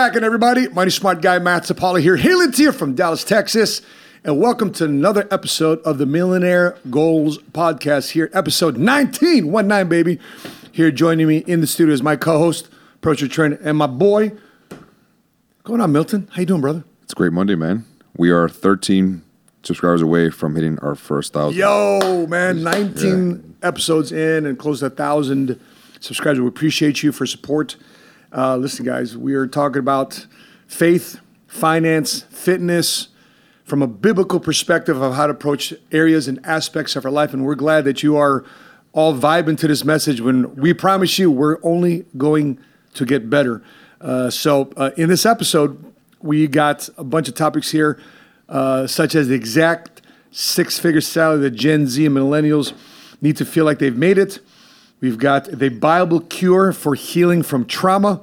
Cracking, everybody? Money smart guy Matt Sapaula here, hailing to you from Dallas, Texas, and welcome to another episode of the Millionaire Goals Podcast. Here, episode 19, one nine, baby. Here, joining me in the studio is my co-host, Approach Trent, and my boy. Going on, Milton? How you doing, brother? It's a great Monday, man. We are 13 subscribers away from hitting our first thousand. Yo, man, 19 episodes in and close to a thousand subscribers. We appreciate you for support. Uh, listen, guys, we are talking about faith, finance, fitness from a biblical perspective of how to approach areas and aspects of our life. And we're glad that you are all vibing to this message when we promise you we're only going to get better. Uh, so, uh, in this episode, we got a bunch of topics here, uh, such as the exact six figure salary that Gen Z and millennials need to feel like they've made it. We've got the Bible cure for healing from trauma.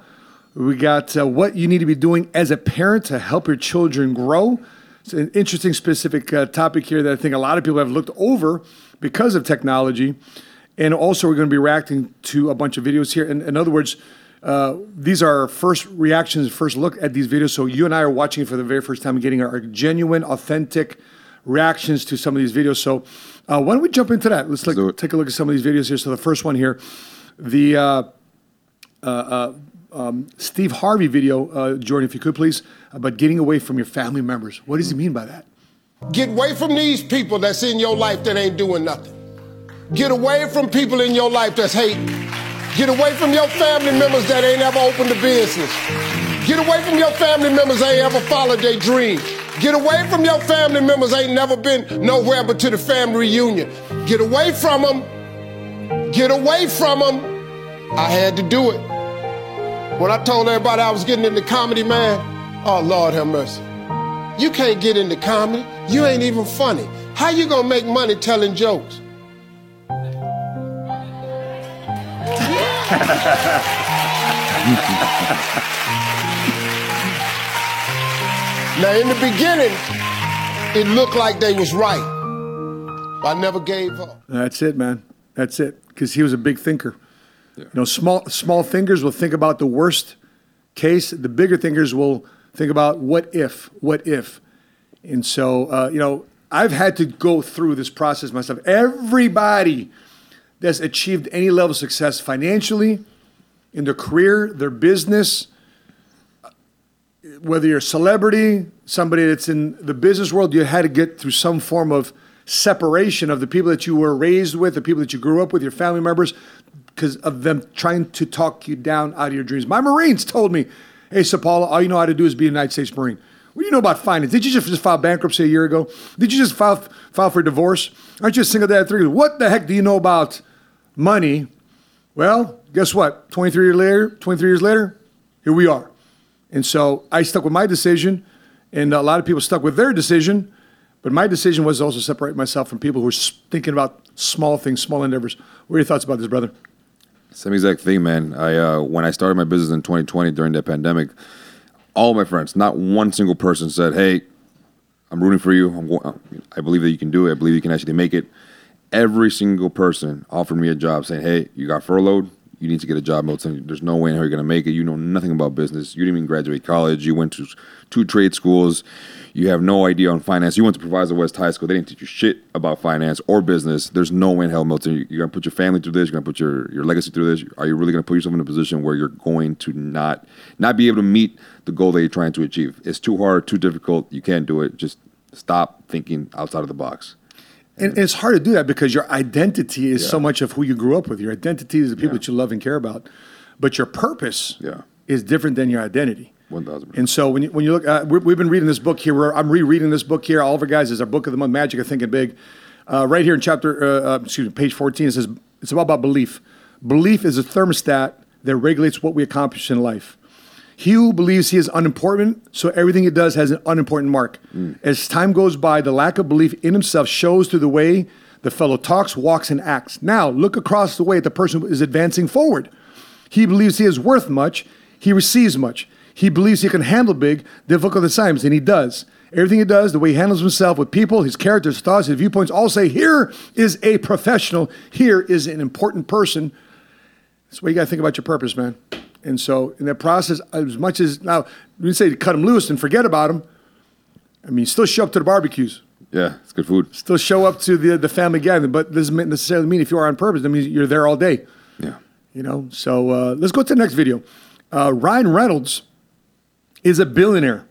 We got uh, what you need to be doing as a parent to help your children grow. It's an interesting, specific uh, topic here that I think a lot of people have looked over because of technology. And also, we're going to be reacting to a bunch of videos here. In, in other words, uh, these are our first reactions, first look at these videos. So you and I are watching for the very first time, getting our genuine, authentic reactions to some of these videos. So uh, why don't we jump into that? Let's do like, it. take a look at some of these videos here. So the first one here, the uh, uh, uh, um, Steve Harvey video, uh, Jordan, if you could please, about getting away from your family members. What does he mean by that? Get away from these people that's in your life that ain't doing nothing. Get away from people in your life that's hating. Get away from your family members that ain't ever opened a business. Get away from your family members that ain't ever followed their dream. Get away from your family members ain't never been nowhere but to the family reunion. Get away from them. Get away from them. I had to do it. When I told everybody I was getting into comedy, man, oh Lord have mercy. You can't get into comedy. You ain't even funny. How you gonna make money telling jokes? now in the beginning, it looked like they was right. But I never gave up. That's it, man. That's it. Because he was a big thinker. Yeah. You know, small small thinkers will think about the worst case. The bigger thinkers will think about what if, what if. And so, uh, you know, I've had to go through this process myself. Everybody that's achieved any level of success financially, in their career, their business, whether you're a celebrity, somebody that's in the business world, you had to get through some form of separation of the people that you were raised with, the people that you grew up with, your family members, because of them trying to talk you down out of your dreams. My Marines told me, hey, Sapaula, all you know how to do is be a United States Marine. What do you know about finance? Did you just, just file bankruptcy a year ago? Did you just file, file for divorce? Aren't you a single dad three? What the heck do you know about money? Well, guess what? 23 years later, 23 years later, here we are. And so I stuck with my decision, and a lot of people stuck with their decision. But my decision was also separate myself from people who were thinking about small things, small endeavors. What are your thoughts about this, brother? Same exact thing, man. I uh, when I started my business in 2020 during that pandemic, all my friends, not one single person said, "Hey, I'm rooting for you. I'm, go- I believe that you can do it. I believe you can actually make it." Every single person offered me a job, saying, "Hey, you got furloughed. You need to get a job, Milton. There's no way in hell you're going to make it. You know nothing about business. You didn't even graduate college. You went to two trade schools. You have no idea on finance. You went to Proviso West High School. They didn't teach you shit about finance or business. There's no way in hell, Milton. You're going to put your family through this. You're going to put your, your legacy through this. Are you really going to put yourself in a position where you're going to not not be able to meet the goal that you're trying to achieve? It's too hard, too difficult. You can't do it. Just stop thinking outside of the box. And it's hard to do that because your identity is so much of who you grew up with. Your identity is the people that you love and care about, but your purpose Yeah. is different than your identity. One thousand. And so when you, when you look, uh, we, we've been reading this book here. We're, I'm rereading this book here. Oliver guys is our book of the month, Magic of Thinking Big. Uh, right here in chapter, uh, uh, excuse me, page 14, it says it's all about belief. Belief is a thermostat that regulates what we accomplish in life. He who believes he is unimportant, so everything he does has an unimportant mark. Mm. As time goes by, the lack of belief in himself shows through the way the fellow talks, walks, and acts. Now, look across the way at the person who is advancing forward. He believes he is worth much, he receives much. He believes he can handle big, difficult assignments, and he does. Everything he does, the way he handles himself with people, his character, his thoughts, his viewpoints, all say, here is a professional, here is an important person. That's why you got to think about your purpose, man. And so in that process, as much as now we say to cut them loose and forget about them, I mean, still show up to the barbecues, Yeah, it's good food. still show up to the the family gathering. But this doesn't necessarily mean if you are on purpose, that means you're there all day. Yeah. You know. So uh, let's go to the next video. Uh, Ryan Reynolds is a billionaire,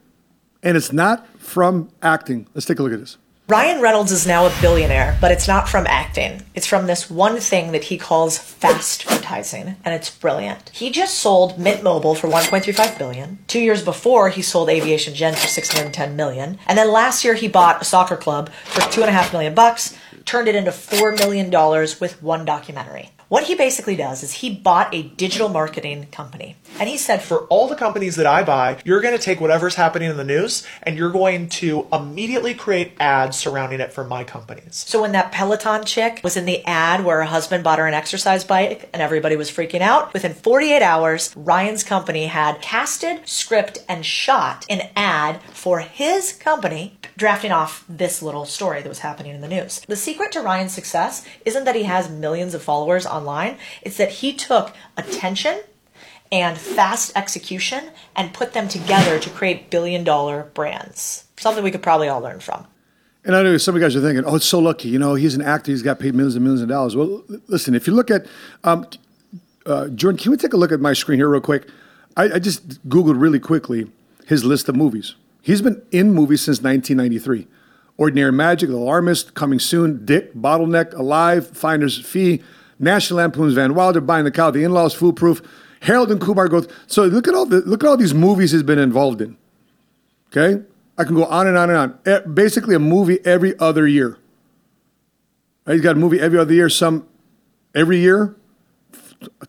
and it's not from acting. Let's take a look at this. Ryan Reynolds is now a billionaire, but it's not from acting. It's from this one thing that he calls fast advertising, and it's brilliant. He just sold Mint Mobile for 1.35 billion. Two years before, he sold Aviation Gin for 610 million, and then last year he bought a soccer club for two and a half million bucks, turned it into four million dollars with one documentary. What he basically does is he bought a digital marketing company, and he said for all the companies that I buy, you're going to take whatever's happening in the news and you're going to immediately create ads surrounding it for my companies. So when that Peloton chick was in the ad where her husband bought her an exercise bike and everybody was freaking out, within 48 hours, Ryan's company had casted, script, and shot an ad for his company drafting off this little story that was happening in the news. The secret to Ryan's success isn't that he has millions of followers online, it's that he took attention and fast execution and put them together to create billion dollar brands. Something we could probably all learn from. And I know some of you guys are thinking, "Oh, it's so lucky." You know, he's an actor; he's got paid millions and millions of dollars. Well, listen, if you look at um, uh, Jordan, can we take a look at my screen here real quick? I, I just googled really quickly his list of movies. He's been in movies since 1993. Ordinary Magic, The Alarmist, Coming Soon, Dick, Boltneck, Alive, Finder's Fee, National Lampoon's Van Wilder, Buying the Cow, The In-Laws, Foolproof, Harold and Kumar Go. So look at all the look at all these movies he's been involved in. Okay, I can go on and on and on. Basically, a movie every other year. He's got a movie every other year. Some every year.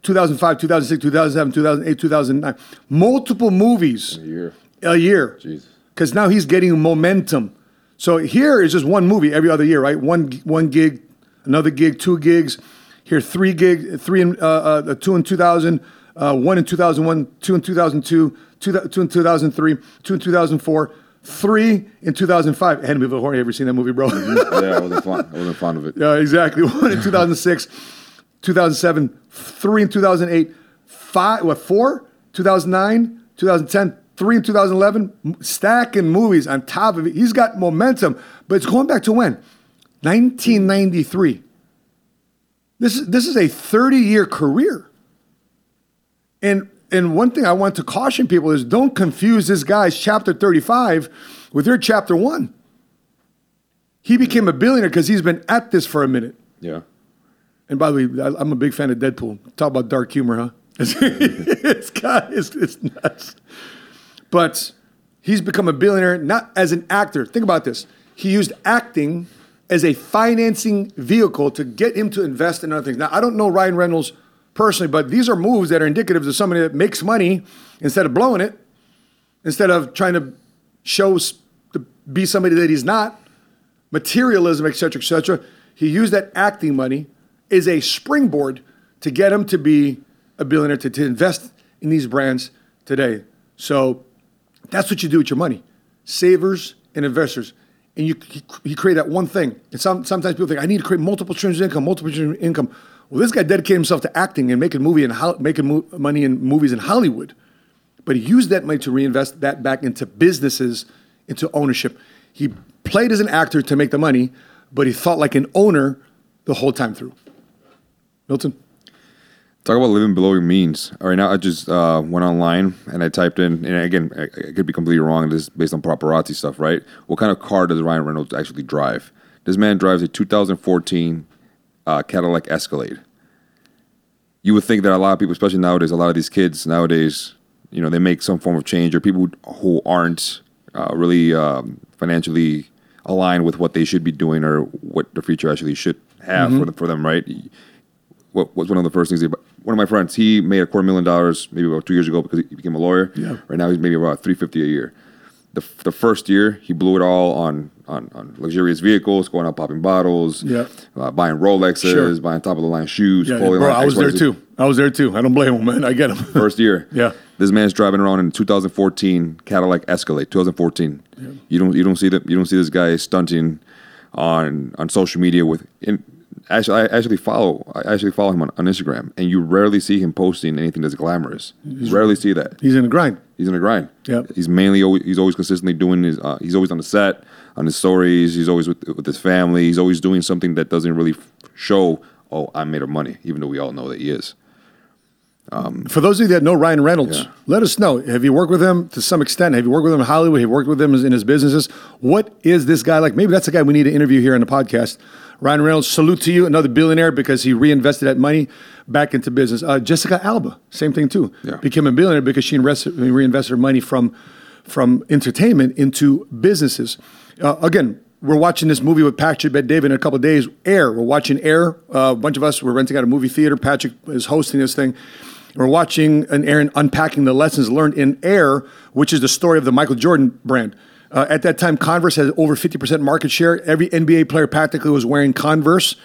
2005, 2006, 2007, 2008, 2009. Multiple movies A year. a year. Jeez. Because now he's getting momentum. So here is just one movie every other year, right? One one gig, another gig, two gigs. Here three gig, three in uh, uh, two in 2000, uh, one in 2001, two in 2002, two, thou- two in 2003, two in 2004, three in 2005. Henry Horn, Have you ever seen that movie, bro? yeah, I wasn't fond. I wasn't fond of it. Yeah, exactly. One in 2006, 2007, three in 2008, five, what, four? 2009, 2010, three in 2011, stacking movies on top of it. He's got momentum, but it's going back to when? 1993. This is, this is a 30 year career. And, and one thing I want to caution people is don't confuse this guy's chapter 35 with your chapter one. He became a billionaire because he's been at this for a minute. Yeah. And by the way, I'm a big fan of Deadpool. Talk about dark humor, huh? it's it's, it's nuts. But he's become a billionaire not as an actor. Think about this. He used acting as a financing vehicle to get him to invest in other things. Now, I don't know Ryan Reynolds personally, but these are moves that are indicative of somebody that makes money instead of blowing it, instead of trying to show to be somebody that he's not materialism, et cetera, et cetera. He used that acting money as a springboard to get him to be a billionaire, to, to invest in these brands today. So that's what you do with your money savers and investors. And you, he created that one thing. And some, sometimes people think, I need to create multiple streams of income, multiple streams of income. Well, this guy dedicated himself to acting and making, movie and Hol- making mo- money in movies in Hollywood but he used that money to reinvest that back into businesses, into ownership. He played as an actor to make the money, but he thought like an owner the whole time through. Milton? Talk about living below your means. All right, now I just uh, went online and I typed in, and again, I, I could be completely wrong. This is based on paparazzi stuff, right? What kind of car does Ryan Reynolds actually drive? This man drives a 2014 uh, Cadillac Escalade. You would think that a lot of people, especially nowadays, a lot of these kids nowadays, you know, they make some form of change, or people who aren't uh, really um, financially aligned with what they should be doing or what the future actually should have for, the, for them, right? What was one of the first things. He, one of my friends, he made a quarter million dollars maybe about two years ago because he became a lawyer. Yeah. Right now he's maybe about three fifty a year. The, the first year he blew it all on on, on luxurious vehicles, going out popping bottles, Yeah. uh, buying Rolexes, Sure. buying top of the line shoes. Yeah, clothing bro, I was there too. I was there too. I don't blame him, man. I get him. First year. Yeah. This man's driving around in 2014 Cadillac Escalade. 2014. Yeah. You don't you don't see that you don't see this guy stunting on on social media with in, Actually, I actually follow. I actually follow him on, on Instagram, and you rarely see him posting anything that's glamorous. You rarely see that. He's in the grind. He's in a grind. Yep. He's mainly always, he's always consistently doing his. Uh, he's always on the set, on his stories. He's always with with his family. He's always doing something that doesn't really f- show. Oh, I made of money, even though we all know that he is. For those of you that know Ryan Reynolds, Yeah. let us know. Have you worked with him to some extent? Have you worked with him in Hollywood? Have you worked with him in his businesses? What is this guy like? Maybe that's the guy we need to interview here on the podcast. Ryan Reynolds, salute to you, another billionaire because he reinvested that money back into business. Uh, Jessica Alba, same thing too. Yeah. Became a billionaire because she invested, reinvested her money from from entertainment into businesses. Uh, again, we're watching this movie with Patrick Bet David in a couple of days. Air. We're watching Air. Uh, a bunch of us were renting out a movie theater. Patrick is hosting this thing. We're watching an Aaron unpacking the lessons learned in Air, which is the story of the Michael Jordan brand. Uh, at that time, Converse had over 50% market share. Every NBA player practically was wearing Converse.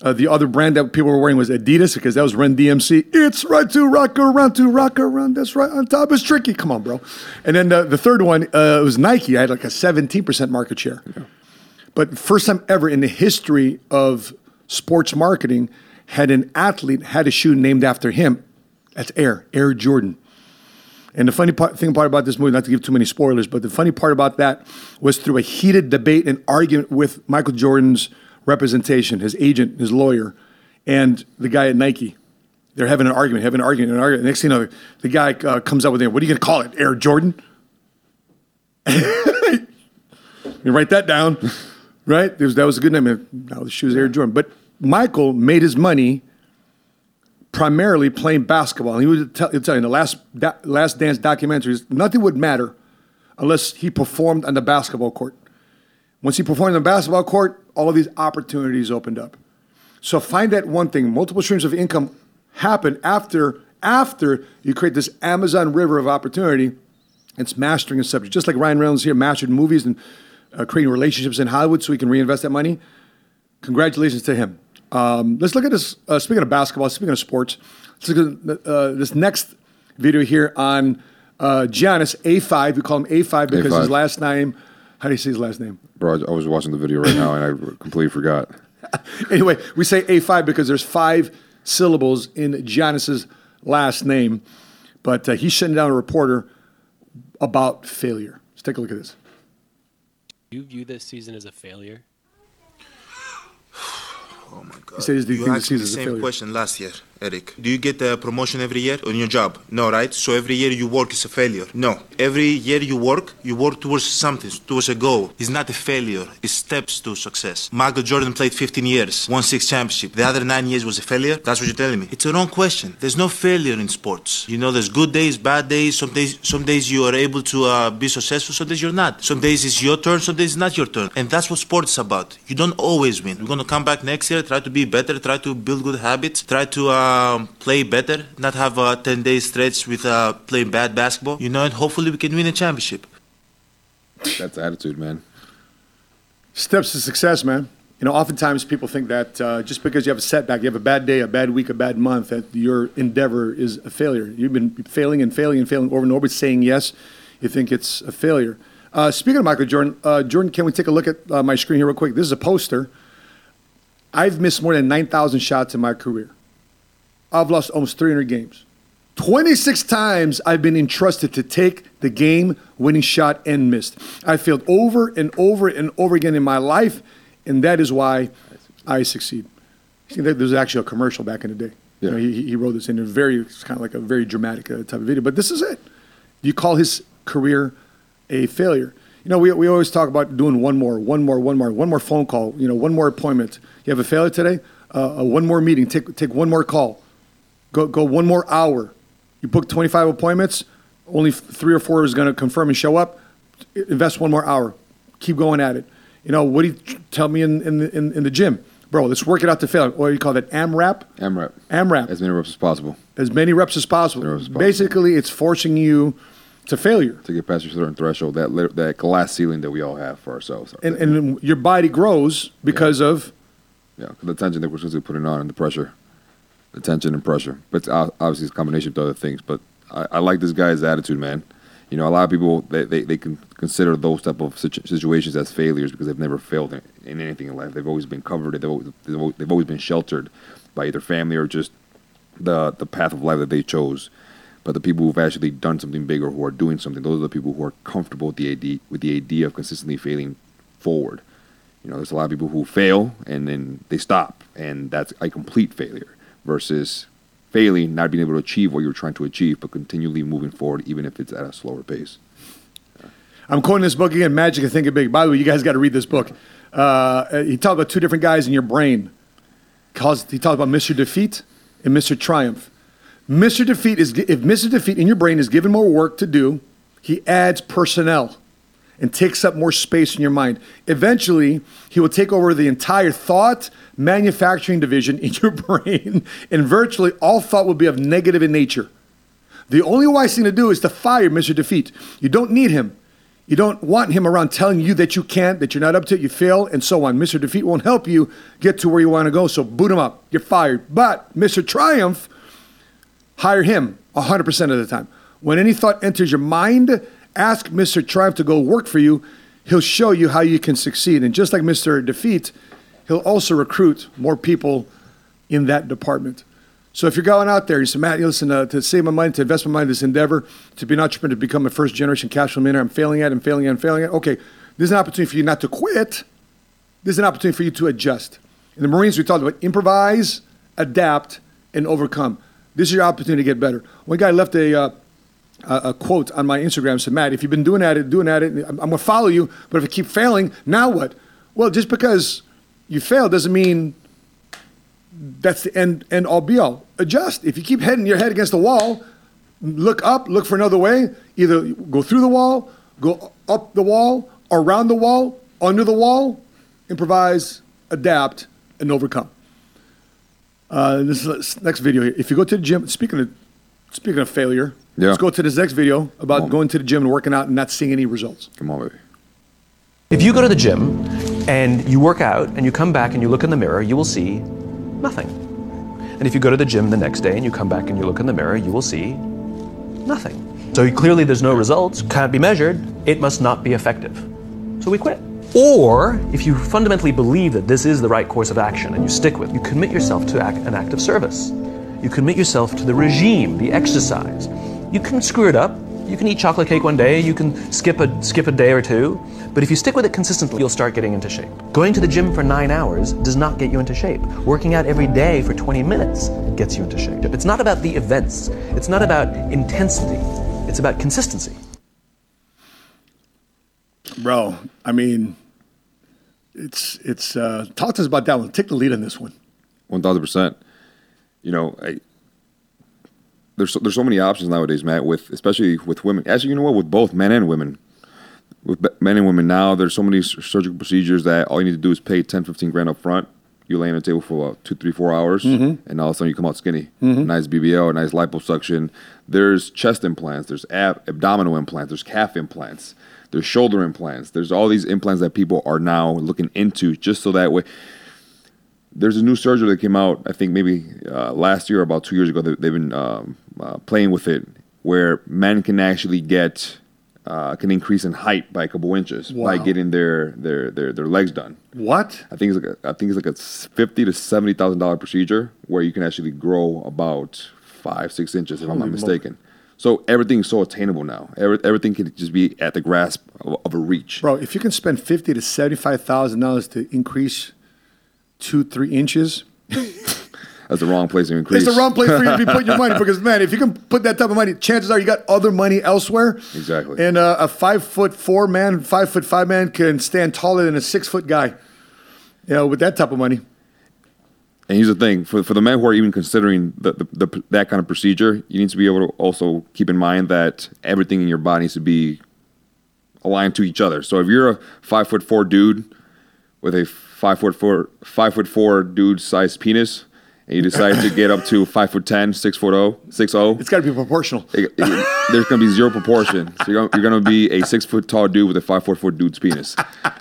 Uh, the other brand that people were wearing was Adidas because that was Run DMC. It's right to rock around to rock around. That's right on top is tricky. Come on, bro. And then uh, the third one uh, was Nike. I had like a 17% market share. But first time ever in the history of sports marketing had an athlete had a shoe named after him. That's Air, Air Jordan. And the funny part, thing part about this movie, not to give too many spoilers, but the funny part about that was through a heated debate and argument with Michael Jordan's representation, his agent, his lawyer, and the guy at Nike. They're having an argument, having an argument, an argument. Next thing you know, the guy uh, comes up with, "What are you going to call it? Air Jordan?" You write that down, right? Was- that was a good name. Now the shoes Air Jordan. But Michael made his money primarily playing basketball. And he would tell, tell you in the last da- last dance documentaries, nothing would matter unless he performed on the basketball court. Once he performed on the basketball court, all of these opportunities opened up. So find that one thing. Multiple streams of income happen after after you create this Amazon river of opportunity. It's mastering a subject, just like Ryan Reynolds here mastered movies and uh, creating relationships in Hollywood, so he can reinvest that money. Congratulations to him. Um, let's look at this. Uh, speaking of basketball, speaking of sports, let's look at uh, this next video here on uh, Giannis A5. We call him A5 because A5. his last name. How do you say his last name? Bro, I was watching the video right now and I completely forgot. anyway, we say A5 because there's five syllables in Giannis's last name, but uh, he's shutting down a reporter about failure. Let's take a look at this. Do you view this season as a failure? Oh my God. He says he you thinks asked me the same question last year, Eric. Do you get a promotion every year on your job? No, right? So every year you work is a failure? No. Every year you work, you work towards something, towards a goal. It's not a failure. It's steps to success. Michael Jordan played 15 years, won six championships. The other nine years was a failure? That's what you're telling me. It's a wrong question. There's no failure in sports. You know, there's good days, bad days. Some days, some days you are able to uh, be successful. Some days you're not. Some days it's your turn. Some days it's not your turn. And that's what sports is about. You don't always win. We're gonna come back next year, try to be better, try to build good habits, try to um, play better, not have a 10 day stretch with uh, playing bad basketball. You know, and hopefully we can win a championship. That's attitude, man. Steps to success, man. You know, oftentimes people think that uh, just because you have a setback, you have a bad day, a bad week, a bad month, that your endeavor is a failure. You've been failing and failing and failing over and over, saying yes, you think it's a failure. Uh, speaking of Michael Jordan, uh, Jordan, can we take a look at uh, my screen here real quick? This is a poster. I've missed more than 9,000 shots in my career. I've lost almost 300 games. 26 times I've been entrusted to take the game winning shot and missed. I failed over and over and over again in my life, and that is why I succeed. See, there was actually a commercial back in the day. You know, Yeah. he, he wrote this in a very, it's kind of like a very dramatic uh, type of video, but this is it. You call his career a failure. You know, we, we always talk about doing one more, one more, one more, one more phone call, you know, one more appointment. You have a failure today, uh, uh, one more meeting, take, take one more call go go one more hour. You book 25 appointments, only three or four is going to confirm and show up. Invest one more hour. Keep going at it. You know, what do you tell me in, in, the, in, in the gym? Bro, let's work it out to failure. What do you call that? AMRAP? AMRAP. AMRAP. As many reps as possible As many reps as possible. reps as possible. Basically, it's forcing you to failure. to get past your certain threshold, that that glass ceiling that we all have for ourselves. And, and your body grows because of yeah, the tension that we're supposed to be putting on and the pressure, the tension and pressure. But obviously it's a combination of other things. But I, I like this guy's attitude, man. You know, a lot of people they, they, they can consider those type of situ- situations as failures because they've never failed in, in anything in life. They've always been covered. They've always, they've always- they've always been sheltered by either family or just the the path of life that they chose. But the people who've actually done something big or who are doing something, those are the people who are comfortable with the idea with the idea of consistently failing forward. You know, there's a lot of people who fail and then they stop, and that's a complete failure. Versus failing, not being able to achieve what you're trying to achieve, but continually moving forward, even if it's at a slower pace. I'm quoting this book again, Magic and Thinking Big. By the way, you guys got to read this book. Uh, he talked about two different guys in your brain. He talked about Mr. Defeat and Mr. Triumph. Mr. Defeat is if Mr. Defeat in your brain is given more work to do, he adds personnel and takes up more space in your mind. Eventually, he will take over the entire thought manufacturing division in your brain, and virtually all thought will be of negative in nature. The only wise thing to do is to fire Mr. Defeat. You don't need him. You don't want him around telling you that you can't, that you're not up to it, you fail, and so on. Mr. Defeat won't help you get to where you want to go, so boot him up. You're fired. But Mr. Triumph, hire him 100% of the time. When any thought enters your mind, ask Mr. Triumph to go work for you. He'll show you how you can succeed. And just like Mr. Defeat, he'll also recruit more people in that department. So if you're going out there, you say, Matt, you listen, uh, to save my money, to invest my money in this endeavor, to be an entrepreneur, to become a first generation cash flow millionaire, I'm failing at, I'm failing at, I'm failing at. Okay, this is an opportunity for you not to quit. This is an opportunity for you to adjust. In the Marines, we talked about improvise, adapt, and overcome. This is your opportunity to get better. One guy left a, uh, a, quote on my Instagram said, Matt, if you've been doing at it, doing at it, I'm, I'm going to follow you, but if you keep failing, now what? Well, just because you fail doesn't mean that's the end, end all be all. Adjust. If you keep heading your head against the wall, look up, look for another way. Either go through the wall, go up the wall, around the wall, under the wall, improvise, adapt, and overcome. Uh, this is next video here. If you go to the gym, speaking of speaking of failure, Yeah. let's go to this next video about on. going to the gym and working out and not seeing any results. Come on, baby. If you go to the gym and you work out and you come back and you look in the mirror, you will see nothing. And if you go to the gym the next day and you come back and you look in the mirror, you will see nothing. So clearly there's no results, can't be measured, it must not be effective. So we quit. Or if you fundamentally believe that this is the right course of action and you stick with it, you commit yourself to act, an act of service. You commit yourself to the regime, the exercise. You can screw it up. You can eat chocolate cake one day, you can skip a skip a day or two, but if you stick with it consistently, you'll start getting into shape. Going to the gym for 9 hours does not get you into shape. Working out every day for 20 minutes gets you into shape. It's not about the events. It's not about intensity. It's about consistency. Bro, I mean, it's it's uh, talk to us about that one. Take the lead on this one. One thousand percent. You know, I, there's so, there's so many options nowadays, Matt. With especially with women. Actually, you know what? With both men and women. With men and women now, there's so many surgical procedures that all you need to do is pay 10, 15 grand up front. You lay on the table for what, two, three, four hours, mm-hmm. and all of a sudden you come out skinny. Mm-hmm. Nice BBL, nice liposuction. There's chest implants. There's ab- abdominal implants. There's calf implants. There's shoulder implants. There's all these implants that people are now looking into just so that way there's a new surgery that came out, I think maybe uh, last year or about two years ago. They, they've been um, uh, playing with it, where men can actually get uh, can increase in height by a couple inches by getting their their their, their legs done. What? I think it's like a, I think it's like a fifty to seventy thousand dollar procedure where you can actually grow about five six inches if I'm not Holy mistaken. So everything's so attainable now. Every, everything can just be at the grasp of, of a reach. Bro, if you can spend fifty to seventy-five thousand dollars to increase two, three inches, That's the wrong place to increase. it's the wrong place for you to be putting your money. Because man, if you can put that type of money, chances are you got other money elsewhere. Exactly. And uh, a five foot four man, five foot five man can stand taller than a six foot guy. You know, with that type of money. And here's the thing: for for the men who are even considering the, the, the that kind of procedure, you need to be able to also keep in mind that everything in your body needs to be aligned to each other. So if you're a five foot four dude with a five foot four five foot four dude sized penis, and you decide to get up to five foot ten, six foot oh, six oh, It's got to be proportional. it- it- there's going to be zero proportion. So you're going, you're to be a six foot tall dude with a five foot four dude's penis.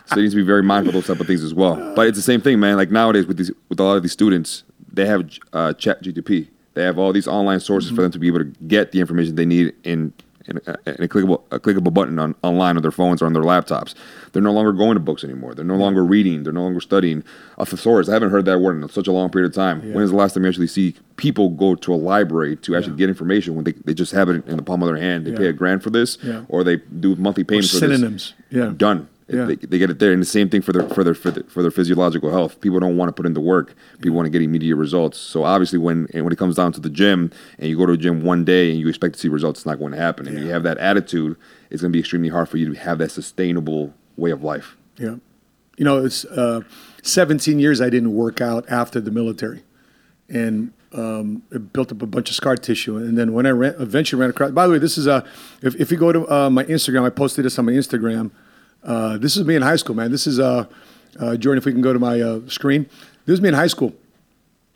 So you need to be very mindful of those type of things as well. But it's the same thing, man. Like nowadays with these with a lot of these students, they have uh, Chat GTP. They have all these online sources for them to be able to get the information they need in in a, in a clickable a clickable button on online on their phones or on their laptops. They're no longer going to books anymore. They're no longer reading. They're no longer studying. A thesaurus. I haven't heard that word in such a long period of time. When is the last time you actually see people go to a library to actually get information when they, they just have it in the palm of their hand? They pay a grand for this, Yeah. or they do monthly payments for synonyms. this. Yeah. done. Yeah. They, they get it there, and the same thing for their for their for their, for their physiological health. People don't want to put in the work. People want to get immediate results. So obviously, when and when it comes down to the gym, and you go to a gym one day and you expect to see results, it's not going to happen. And you have that attitude, it's going to be extremely hard for you to have that sustainable way of life. Yeah. You know, it's uh, 17 years I didn't work out after the military. And um, it built up a bunch of scar tissue. And then when I ran, eventually ran across, by the way, this is a, if, if you go to uh, my Instagram, I posted this on my Instagram. Uh, this is me in high school, man. This is, uh, uh, Jordan, if we can go to my uh, screen. This is me in high school.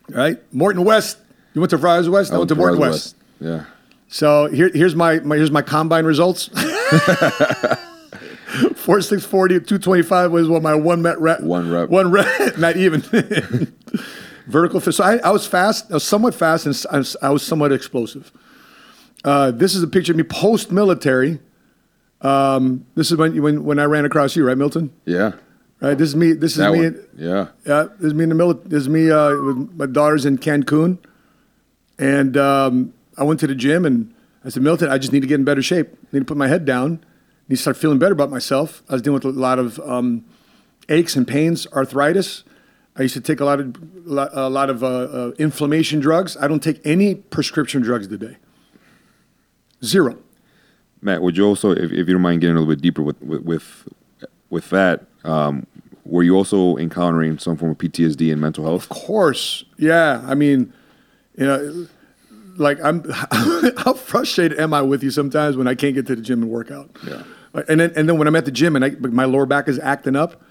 All right. Morton West. You went to Friars West? I, went to Morton West. Yeah. So here, here's my, my here's my combine results. Four six forty, two twenty five was what my one met rep. One rep. One rep, not even. Vertical. So I, I was fast. I was somewhat fast, and I was, I was somewhat explosive. Uh, this is a picture of me post military. Um, this is when, when when I ran across you, right, Milton? Yeah. Right. This is me. This is That me. one. Yeah. Yeah, this is me in the middle. This is me uh, with my daughters in Cancun, and um, I went to the gym and I said, Milton, I just need to get in better shape. I need to put my head down. I need to start feeling better about myself. I was dealing with a lot of um, aches and pains, arthritis. I used to take a lot of a lot of uh, uh, inflammation drugs. I don't take any prescription drugs today. Zero. Matt, would you also, if, if you don't mind getting a little bit deeper with with with, with that, um, were you also encountering some form of PTSD and mental health? Of course, yeah. I mean, you know, like I'm. how frustrated am I with you sometimes when I can't get to the gym and work out? Yeah. And then and then when I'm at the gym and I, my lower back is acting up,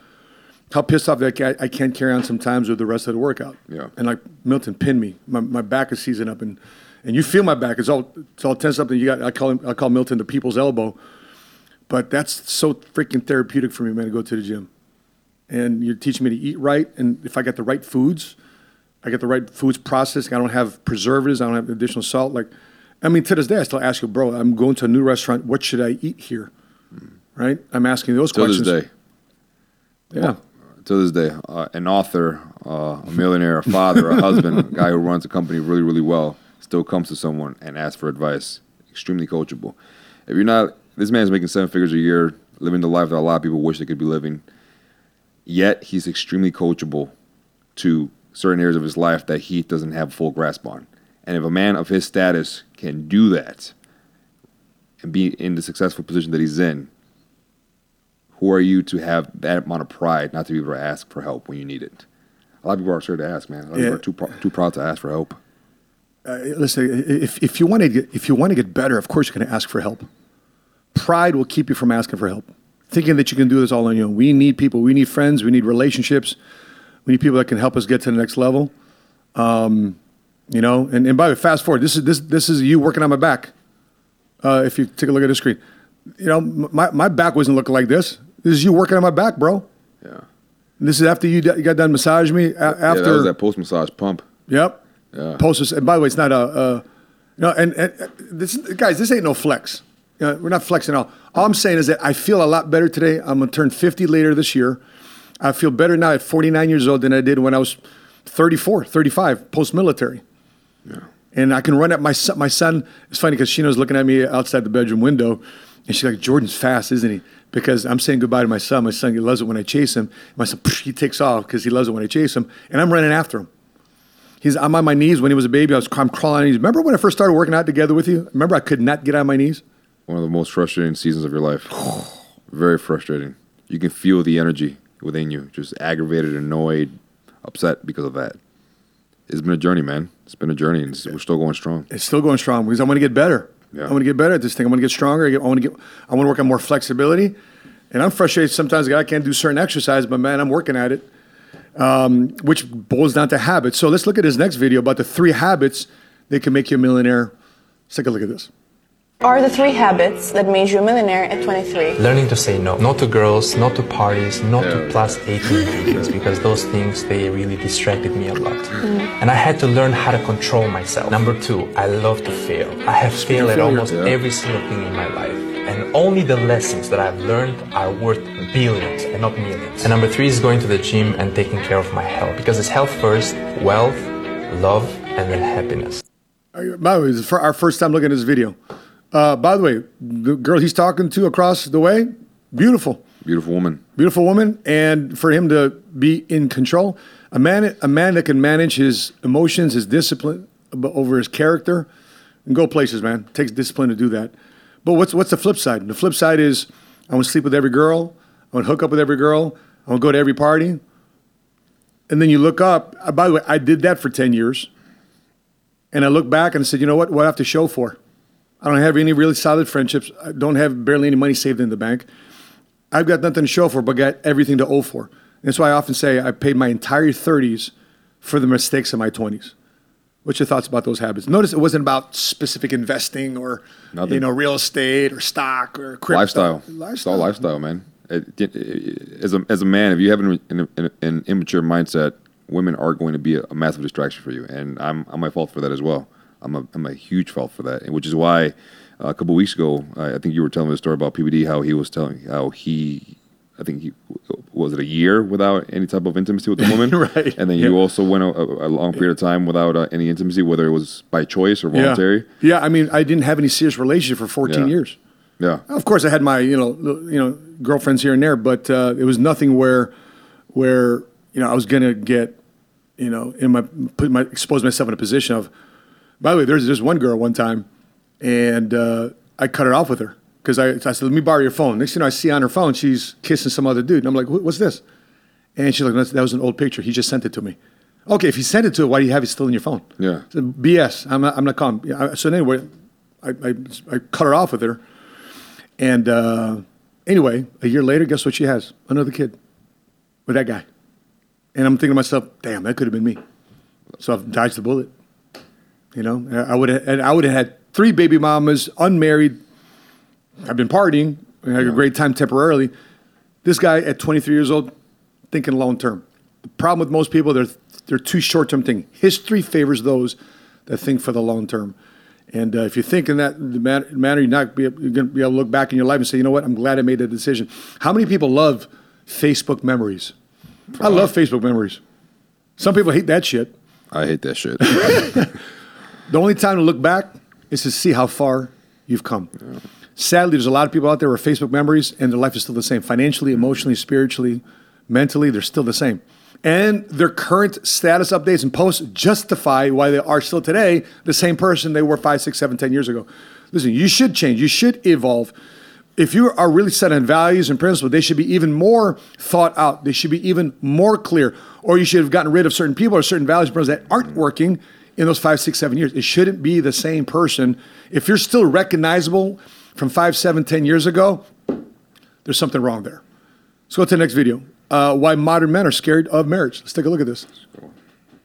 how pissed off that I, I can't carry on sometimes with the rest of the workout. Yeah. And like Milton pinned me, my, my back is seizing up, and and you feel my back. It's all it's all tense up. And you got I call him I call Milton the people's elbow. But that's so freaking therapeutic for me, man, to go to the gym. And you're teaching me to eat right, and if I get the right foods, I get the right foods processing. I don't have preservatives. I don't have additional salt. Like, I mean, to this day, I still ask you, bro. I'm going to a new restaurant. What should I eat here? Right? I'm asking those To this questions. day, Yeah. to this day, uh, an author, uh, a millionaire, a father, a husband, a guy who runs a company really, really well, still comes to someone and asks for advice. Extremely coachable. If you're not, this man's making seven figures a year, living the life that a lot of people wish they could be living. Yet he's extremely coachable to certain areas of his life that he doesn't have full grasp on. And if a man of his status can do that and be in the successful position that he's in, who are you to have that amount of pride not to be able to ask for help when you need it? A lot of people are scared to ask, man. A lot of Yeah. people are too, too proud to ask for help. Uh, listen, if, if you want to get, if you want to get better, of course you're going to ask for help. Pride will keep you from asking for help. Thinking that you can do this all on your own. We need people. We need friends. We need relationships. We need people that can help us get to the next level. Um, you know, and, and by the way, fast forward. This is this this is you working on my back. Uh, if you take a look at the screen, you know, my, my back wasn't looking like this. This is you working on my back, bro. Yeah. And this is after you, d- you got done massaging me. A- after yeah, that was that post massage pump. Yep. Yeah. Posters. And by the way, it's not a, a you know, and, and this, guys, this ain't no flex. You know, we're not flexing at all. All I'm saying is that I feel a lot better today. I'm gonna turn 50 later this year. I feel better now at 49 years old than I did when I was 34, 35, post military. Yeah. And I can run at my son. My son. It's funny because Sheena's looking at me outside the bedroom window, and she's like, "Jordan's fast, isn't he?" Because I'm saying goodbye to my son. My son he loves it when I chase him. My son he takes off because he loves it when I chase him, and I'm running after him. He's I'm on my knees when he was a baby. I was I'm crawling on knees. Remember when I first started working out together with you? Remember I could not get on my knees. One of the most frustrating seasons of your life. Very frustrating. You can feel the energy within you, just aggravated, annoyed, upset because of that. It's been a journey, man. It's been a journey, and we're still going strong. It's still going strong because I want to get better. Yeah. I want to get better at this thing. I want to get stronger. I want to get. I want to work on more flexibility. And I'm frustrated sometimes I can't do certain exercise, but man, I'm working at it. Um, which boils down to habits. So let's look at his next video about the three habits that can make you a millionaire. Let's take a look at this. are the three habits that made you a millionaire at 23? Learning to say no. No to girls, no to parties, no to plus 18 things because those things, they really distracted me a lot. And I had to learn how to control myself. Number two, I love to fail. I have failed at failure. almost Yeah. every single thing in my life. And only the lessons that I've learned are worth billions and not millions. And number three is going to the gym and taking care of my health because it's health first, wealth, love, and then happiness. By the way, this is for our first time looking at this video. Uh, by the way, the girl he's talking to across the way, beautiful, Beautiful woman. beautiful woman, and for him to be in control, a man, a man that can manage his emotions, his discipline over his character, and go places. Man, it takes discipline to do that. But what's what's the flip side? The flip side is I want to sleep with every girl, I want to hook up with every girl, I want to go to every party, and then you look up. uh, By the way, I did that for ten years. And I look back and I said, you know what? What I have to show for? I don't have any really solid friendships. I don't have barely any money saved in the bank. I've got nothing to show for, but got everything to owe for. That's why I often say I paid my entire 30s for the mistakes of my 20s. What's your thoughts about those habits? Notice it wasn't about specific investing or Nothing. you know real estate or stock or crypto. lifestyle. It's all lifestyle, man. It, it- it- as a as a man, if you have an, an, an immature mindset, women are going to be a, a massive distraction for you, and I'm I'm my fault for that as well. I'm a I'm a huge fault for that, and which is why uh, a couple weeks ago, I, I think you were telling me a story about PBD, how he was telling how he. I think he was it a year without any type of intimacy with the woman, Right. And then you Yeah. also went a, a, a long period of time without uh, any intimacy, whether it was by choice or Yeah. voluntary. Yeah, I mean, I didn't have any serious relationship for 14 Yeah. years. Yeah, Of course, I had my you know you know girlfriends here and there, but uh, it was nothing where where you know I was gonna get you know in my put my expose myself in a position of. By the way, there's there's one girl one time, and uh, I cut it off with her because I, I said, "Let me borrow your phone." Next thing you know, I see on her phone she's kissing some other dude, and I'm like, "What's this?" And she's like, "That was an old picture. He just sent it to me." Okay, if he sent it to her, why do you have it still in your phone? Yeah. Said, BS. I'm not. I'm not calm. Yeah, I- So anyway, I, I I cut her off with her, and uh, anyway, a year later, guess what she has? Another kid with that guy. And I'm thinking to myself, damn, that could have been me. So I've dodged the bullet. You know, I would have, and I would have had three baby mamas, unmarried. I've been partying. I had a great time temporarily. This guy at 23 years old, thinking long term. The problem with most people, they're they're too short term thinking. History favors those that think for the long term. And uh, if you think in that the man- manner, you're not be, you're going to be able to look back in your life and say, you know what, I'm glad I made that decision. How many people love Facebook memories? I love Facebook memories. Some people hate that shit. I hate that shit. The only time to look back is to see how far you've come. Sadly, there's a lot of people out there with Facebook memories, and their life is still the same. Financially, emotionally, spiritually, mentally, they're still the same. And their current status updates and posts justify why they are still today the same person they were five, six, seven, ten years ago. Listen, you should change. You should evolve. If you are really set on values and principles, they should be even more thought out. They should be even more clear. Or you should have gotten rid of certain people or certain values and principles that aren't working in those five, six, seven years. It shouldn't be the same person. If you're still recognizable from five, seven, ten years ago, there's something wrong there. Let's go to the next video. Uh, why modern men are scared of marriage. Let's take a look at this.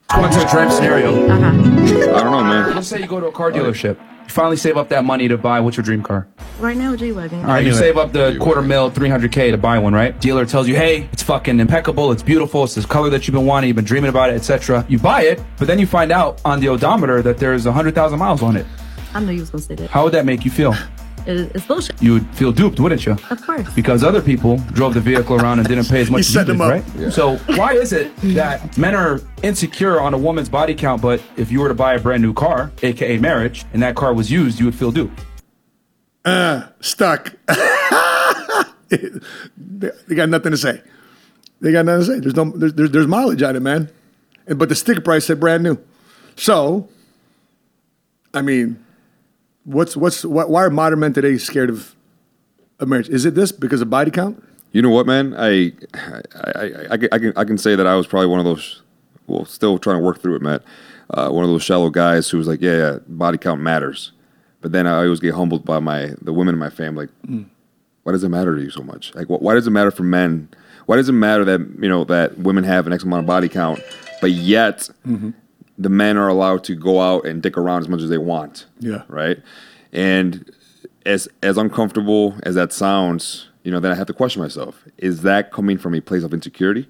Going to a dream scenario. I don't know, man. Let's say you go to a car dealership. You finally save up that money to buy what's your dream car? Right now, G Wagon. All right, you save up the quarter mil, 300K to buy one, right? Dealer tells you, hey, it's fucking impeccable, it's beautiful, it's this color that you've been wanting, you've been dreaming about it, etc. You buy it, but then you find out on the odometer that there's 100,000 miles on it. I knew you was gonna say that. How would that make you feel? It, it's bullshit. You would feel duped, wouldn't you? Of course. Because other people drove the vehicle around and didn't pay as much as you set did, them up. right? Yeah. So why is it that men are insecure on a woman's body count, but if you were to buy a brand new car, aka marriage, and that car was used, you would feel duped? Uh, stuck. they, they got nothing to say. They got nothing to say. There's no there's, there's, there's mileage on it, man. And, but the sticker price said brand new. So, I mean, what's what's what, why are modern men today scared of, of marriage? Is it this because of body count? You know what, man? I, I, I, I, can- I can, I can say that I was probably one of those. Well, still trying to work through it, Matt. Uh, one of those shallow guys who was like, yeah, yeah, body count matters. But then I always get humbled by my the women in my family. Like, why does it matter to you so much? Like, wh- why does it matter for men? Why does it matter that you know that women have an X amount of body count, but yet the men are allowed to go out and dick around as much as they want? Yeah. right? And as as uncomfortable as that sounds, you know, then I have to question myself: Is that coming from a place of insecurity,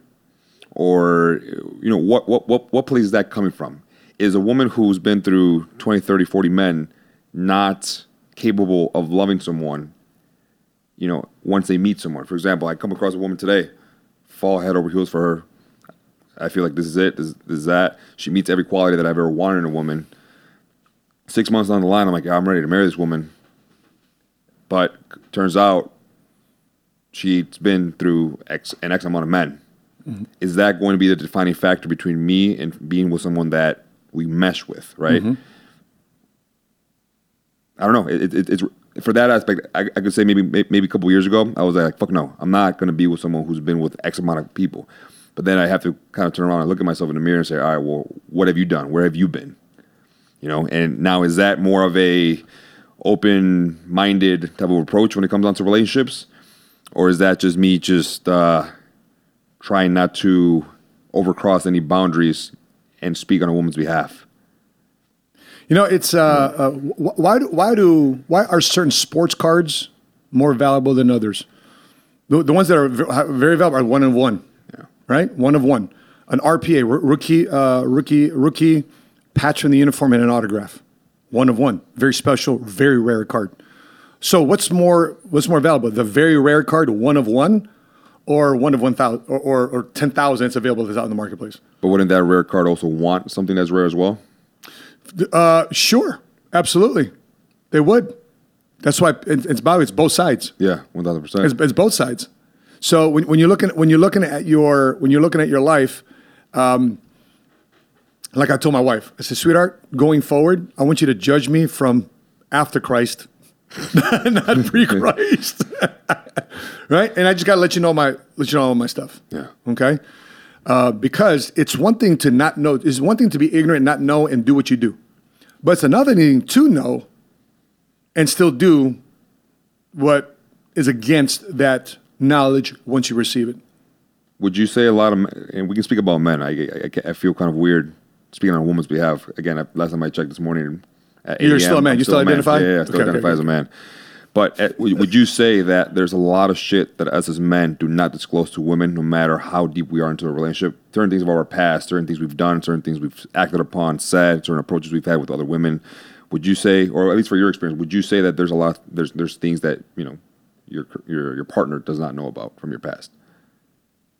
or you know, what what what what place is that coming from? Is a woman who's been through 20, 30, 40 men not capable of loving someone? You know, once they meet someone. For example, I come across a woman today, fall head over heels for her. I feel like this is it. This, this is that. She meets every quality that I've ever wanted in a woman. Six months down the line, I'm like, yeah, I'm ready to marry this woman. But turns out she's been through X, an X amount of men. Mhm. Is that going to be the defining factor between me and being with someone that we mesh with, right? Mhm. I don't know. It, it, it's for that aspect. I, I could say maybe maybe a couple years ago, I was like, "Fuck no, I'm not going to be with someone who's been with X amount of people." But then I have to kind of turn around and look at myself in the mirror and say, "All right, well, what have you done? Where have you been?" You know. And now is that more of a open-minded type of approach when it comes down to relationships, or is that just me just uh, trying not to overcross any boundaries and speak on a woman's behalf? You know, it's uh, uh, why do why do why are certain sports cards more valuable than others? The, the ones that are very valuable are one of one, right? One of one. An RPA rookie uh, rookie rookie patch from the uniform and an autograph, one of one. Very special, very rare card. So what's more what's more valuable? The very rare card, one of one, or one of one thousand, or, or, or ten thousand that's available that's out in the marketplace. But wouldn't that rare card also want something that's rare as well? Uh, sure, absolutely, they would. That's why it- it's by it's both sides. Yeah, one thousand percent. It's, it's both sides. So when, when you're looking when you're looking at your when you're looking at your life, um, like I told my wife, I said, sweetheart, going forward, I want you to judge me from after Christ, not pre-Christ, right? And I just got to let you know my let you know all my stuff. Yeah. Okay. Uh, because it's one thing to not know, it's one thing to be ignorant, not know, and do what you do, but it's another thing to know and still do what is against that knowledge once you receive it. Would you say a lot of, and we can speak about men. I, I, I feel kind of weird speaking on a woman's behalf. Again, I- last time I checked this morning, at You're still a man. You still man. identify? Yeah, yeah, I still Okay, okay, identify as a man. But uh, would would you say that there's a lot of shit that us as men do not disclose to women, no matter how deep we are into a relationship? Certain things about our past, certain things we've done, certain things we've acted upon, said, certain approaches we've had with other women. Would you say, or at least for your experience, would you say that there's a lot, there's there's things that you know your your your partner does not know about from your past?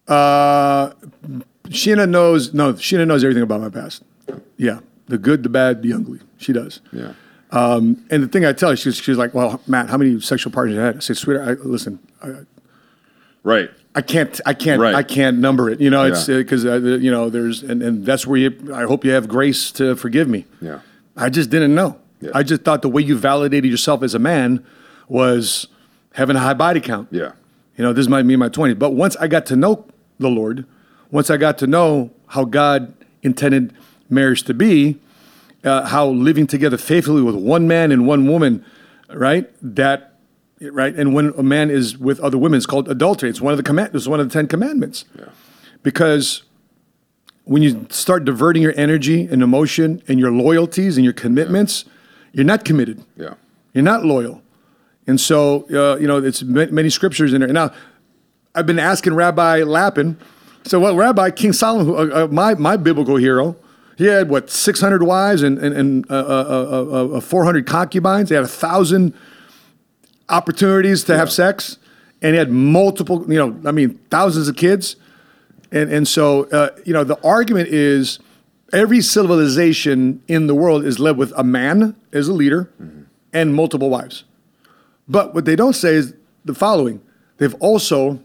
Uh, Sheena knows, no, Sheena knows everything about my past. Yeah. The good, the bad, the ugly. She does. Yeah. Um, and the thing I tell her, she's, she's like, well, Matt, how many sexual partners have you had? I say, sweetheart, I, listen, I, Right. I can't, I can't, Right. I can't number it. You know, it's Yeah. because uh, you know, there's, and, and that's where you. I hope you have grace to forgive me. Yeah. I just didn't know. Yeah. I just thought the way you validated yourself as a man was having a high body count. Yeah. You know, this might be my 20s. But once I got to know the Lord, once I got to know how God intended marriage to be, uh, how living together faithfully with one man and one woman, right? That, right? And when a man is with other women, it's called adultery. It's one of the command. It's one of the Ten Commandments. Yeah. Because when you start diverting your energy and emotion and your loyalties and your commitments, you're not committed. Yeah. You're not loyal. And so, uh, you know, it's many scriptures in there. Now, I've been asking Rabbi Lapin, so well, Rabbi King Solomon, uh, uh, my, my biblical hero, he had what, 600 wives and, and, and uh, uh, uh, uh, 400 concubines. He had a thousand opportunities to have sex, and he had multiple, you know, I mean, thousands of kids. And, and so, uh, you know, the argument is every civilization in the world is led with a man as a leader and multiple wives. But what they don't say is the following they've also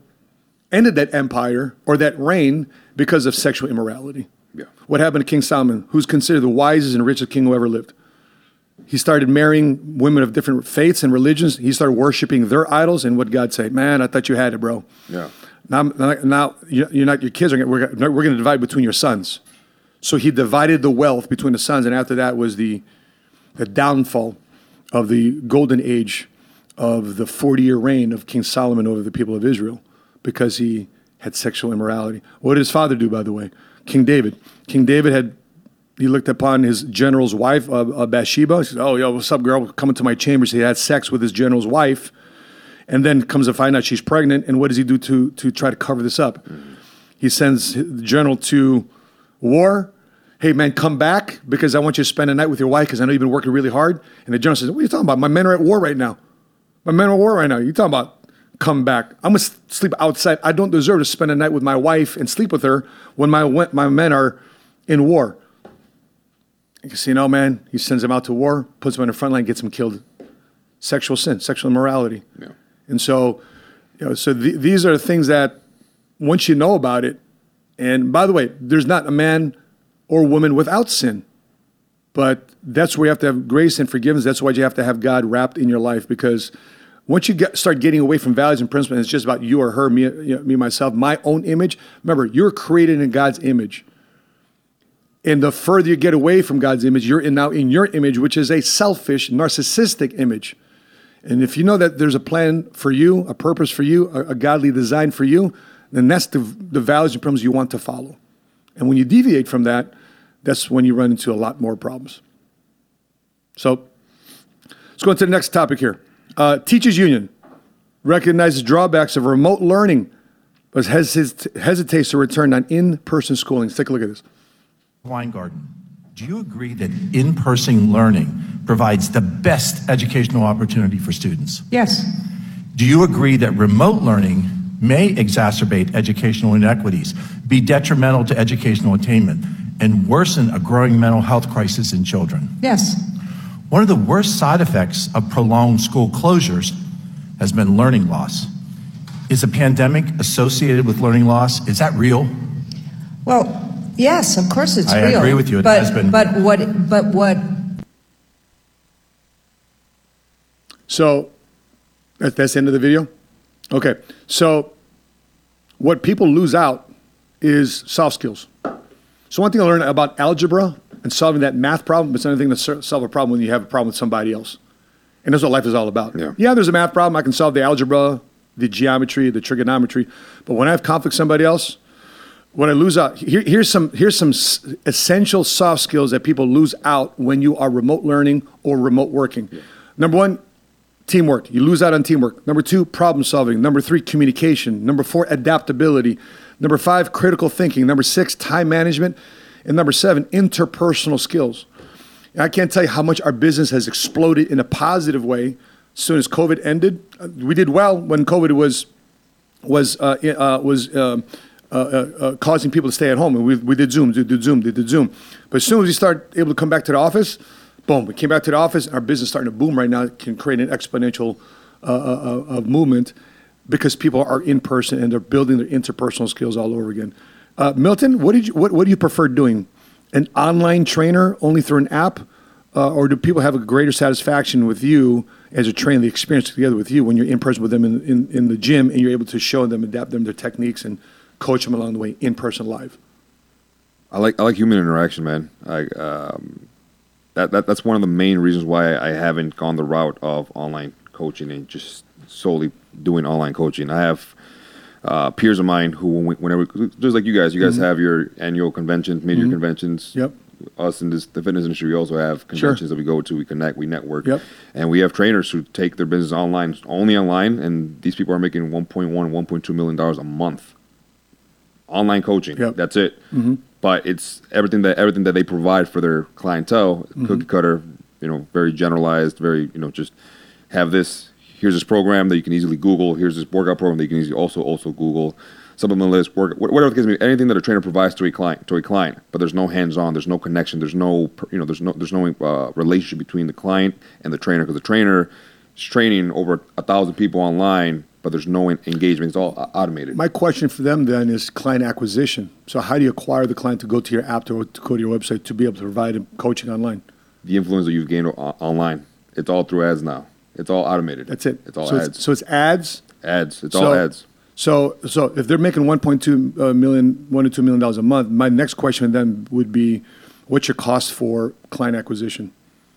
ended that empire or that reign because of sexual immorality. Yeah. What happened to King Solomon, who's considered the wisest and richest king who ever lived? He started marrying women of different faiths and religions. He started worshiping their idols. And what God said, man, I thought you had it, bro. Yeah. Now, now, you're not your kids are. We're, we're going to divide between your sons. So he divided the wealth between the sons, and after that was the the downfall of the golden age of the 40 year reign of King Solomon over the people of Israel because he had sexual immorality. What did his father do, by the way? King David. King David had he looked upon his general's wife, uh, uh, Bathsheba. He says, "Oh, yo, what's up, girl? Coming to my chambers." He had sex with his general's wife, and then comes to find out she's pregnant. And what does he do to to try to cover this up? He sends the general to war. Hey, man, come back because I want you to spend a night with your wife because I know you've been working really hard. And the general says, "What are you talking about? My men are at war right now. My men are at war right now. You talking about?" Come back. I'm gonna sleep outside. I don't deserve to spend a night with my wife and sleep with her when my my men are in war. You see, Casino man, he sends them out to war, puts them on the front line, gets them killed. Sexual sin, sexual immorality. Yeah. And so, you know, so th- these are things that once you know about it, and by the way, there's not a man or woman without sin, but that's where you have to have grace and forgiveness. That's why you have to have God wrapped in your life because once you get, start getting away from values and principles, it's just about you or her, me, you know, me, myself, my own image. Remember, you're created in God's image. And the further you get away from God's image, you're in now in your image, which is a selfish, narcissistic image. And if you know that there's a plan for you, a purpose for you, a, a godly design for you, then that's the, the values and principles you want to follow. And when you deviate from that, that's when you run into a lot more problems. So let's go into the next topic here. Uh, Teachers Union recognizes drawbacks of remote learning, but hesit- hesitates to return on in-person schooling. Let's take a look at this. Weingarten, do you agree that in person learning provides the best educational opportunity for students? Yes. Do you agree that remote learning may exacerbate educational inequities, be detrimental to educational attainment, and worsen a growing mental health crisis in children? Yes. One of the worst side effects of prolonged school closures has been learning loss. Is a pandemic associated with learning loss? Is that real? Well, yes, of course it's I real. I agree with you, it but, has been. But what? But what? So that, that's the end of the video? Okay. So what people lose out is soft skills. So one thing I learned about algebra and solving that math problem, it's another thing to solve a problem when you have a problem with somebody else. And that's what life is all about. Yeah. yeah, there's a math problem. I can solve the algebra, the geometry, the trigonometry. But when I have conflict with somebody else, when I lose out, here, here's some here's some essential soft skills that people lose out when you are remote learning or remote working. Number one, teamwork. You lose out on teamwork. Number two, problem solving. Number three, communication. Number four, adaptability. Number five, critical thinking. Number six, time management. And number seven, interpersonal skills. And I can't tell you how much our business has exploded in a positive way as soon as COVID ended. Uh, We did well when COVID was was uh, uh, was uh, uh, uh, causing people to stay at home, and we, we did Zoom, we did Zoom, we did Zoom. But as soon as we start able to come back to the office, boom, we came back to the office. and Our business starting to boom right now. It can create an exponential movement because people are in person and they're building their interpersonal skills all over again. Uh, Milton, what did you what, what do you prefer doing? An online trainer only through an app, uh, or do people have a greater satisfaction with you as a trainer, the experience together with you when you're in person with them in, in, in the gym and you're able to show them, adapt them their techniques, and coach them along the way in person live? I like I like human interaction, man. I um, that, that that's one of the main reasons why I haven't gone the route of online coaching and just solely doing online coaching. I have uh, peers of mine who, whenever just like you guys, you guys Mhm. have your annual conventions, major Mhm. conventions. Yep. Us in this, the fitness industry, we also have conventions that we go to. We connect, we network, Yep. and we have trainers who take their business online, only online, and these people are making 1.1, 1.2 million dollars a month. Online coaching, Yep. that's it Mhm. but it's everything that everything that they provide for their clientele, Mhm. cookie cutter, you know, very generalized, very you know, just have this. Here's this program that you can easily Google. Here's this workout program that you can easily also also Google. Supplement list, work, wh- whatever the case may be, anything that a trainer provides to a client to a client, but there's no hands-on, there's no connection, there's no you know, there's no there's no uh, relationship between the client and the trainer because the trainer is training over a thousand people online, but there's no en- engagement. It's all uh, automated. My question for them then is client acquisition. So how do you acquire the client to go to your app to, to go to your website to be able to provide coaching online? the influence that you've gained o- online. It's all through ads now. It's all automated. That's it. It's all so ads. It's, so it's ads. ads. It's So- all ads. So, so if they're making 1.2 uh, million, one to two million dollars a month, my next question then would be, what's your cost for client acquisition?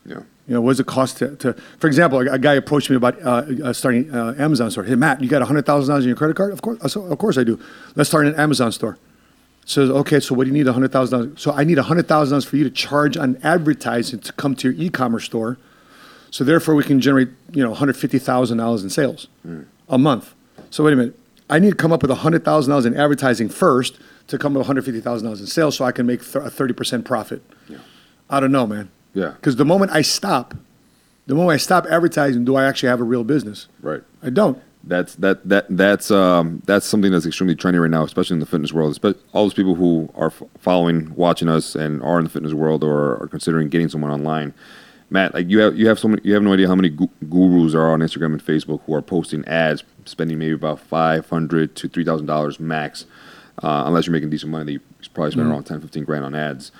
Yeah. You know, what does it cost to, to for example, a, a guy approached me about uh, uh, starting uh, Amazon store. Hey, Matt, you got $100,000 in your credit card? Of course, I of course I do. Let's start an Amazon store. says, okay, so what do you need hundred thousand dollars? So I need hundred thousand dollars for you to charge on advertising to come to your e-commerce store. So therefore, we can generate you know one hundred fifty thousand dollars in sales a month. So wait a minute, I need to come up with hundred thousand dollars in advertising first to come up with one hundred fifty thousand dollars in sales, so I can make th- a thirty percent profit. I don't know, man. Yeah. Because the moment I stop, the moment I stop advertising, do I actually have a real business? Right. I don't. That's that that that's um that's something that's extremely trendy right now, especially in the fitness world. All those people who are f- following, watching us, and are in the fitness world or are considering getting someone online. Matt, like you have you have so many, you have no idea how many gu- gurus are on Instagram and Facebook who are posting ads, spending maybe about five hundred to three thousand dollars max, uh, unless you're making decent money. You probably spend Mhm. around 10, 15 grand on ads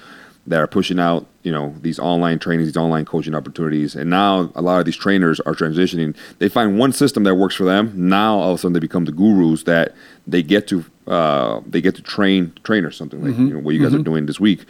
that are pushing out, you know, these online trainings, these online coaching opportunities. And now a lot of these trainers are transitioning. They find one system that works for them. Now all of a sudden they become the gurus that they get to uh, they get to train trainers, something like Mhm. you know, what you guys Mhm. are doing this week.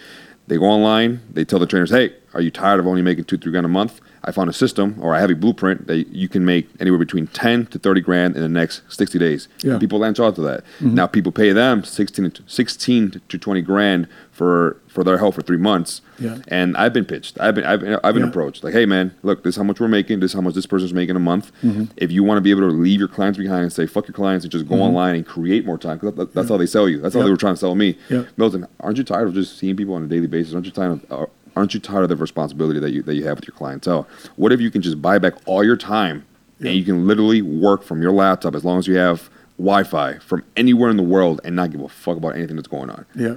They go online, they tell the trainers, Hey, are you tired of only making two, three grand a month? I found a system or I have a blueprint that you can make anywhere between 10 to 30 grand in the next 60 days. Yeah. People latch on to that. Mhm. Now people pay them 16 to, 16 to 20 grand for, for their help for three months. Yeah. And I've been pitched. I've been, I've been, I've been Yeah. approached. Like, hey man, look, this is how much we're making. This is how much this person's making a month. Mhm. If you want to be able to leave your clients behind and say fuck your clients and just go Mhm. online and create more time, 'cause that, that's how they sell you. That's how they were trying to sell me. Yeah. Milton, aren't you tired of just seeing people on a daily basis? Aren't you tired? Of, uh, aren't you tired of the responsibility that you that you have with your clientele? What if you can just buy back all your time and you can literally work from your laptop as long as you have Wi-Fi from anywhere in the world and not give a fuck about anything that's going on? Yeah.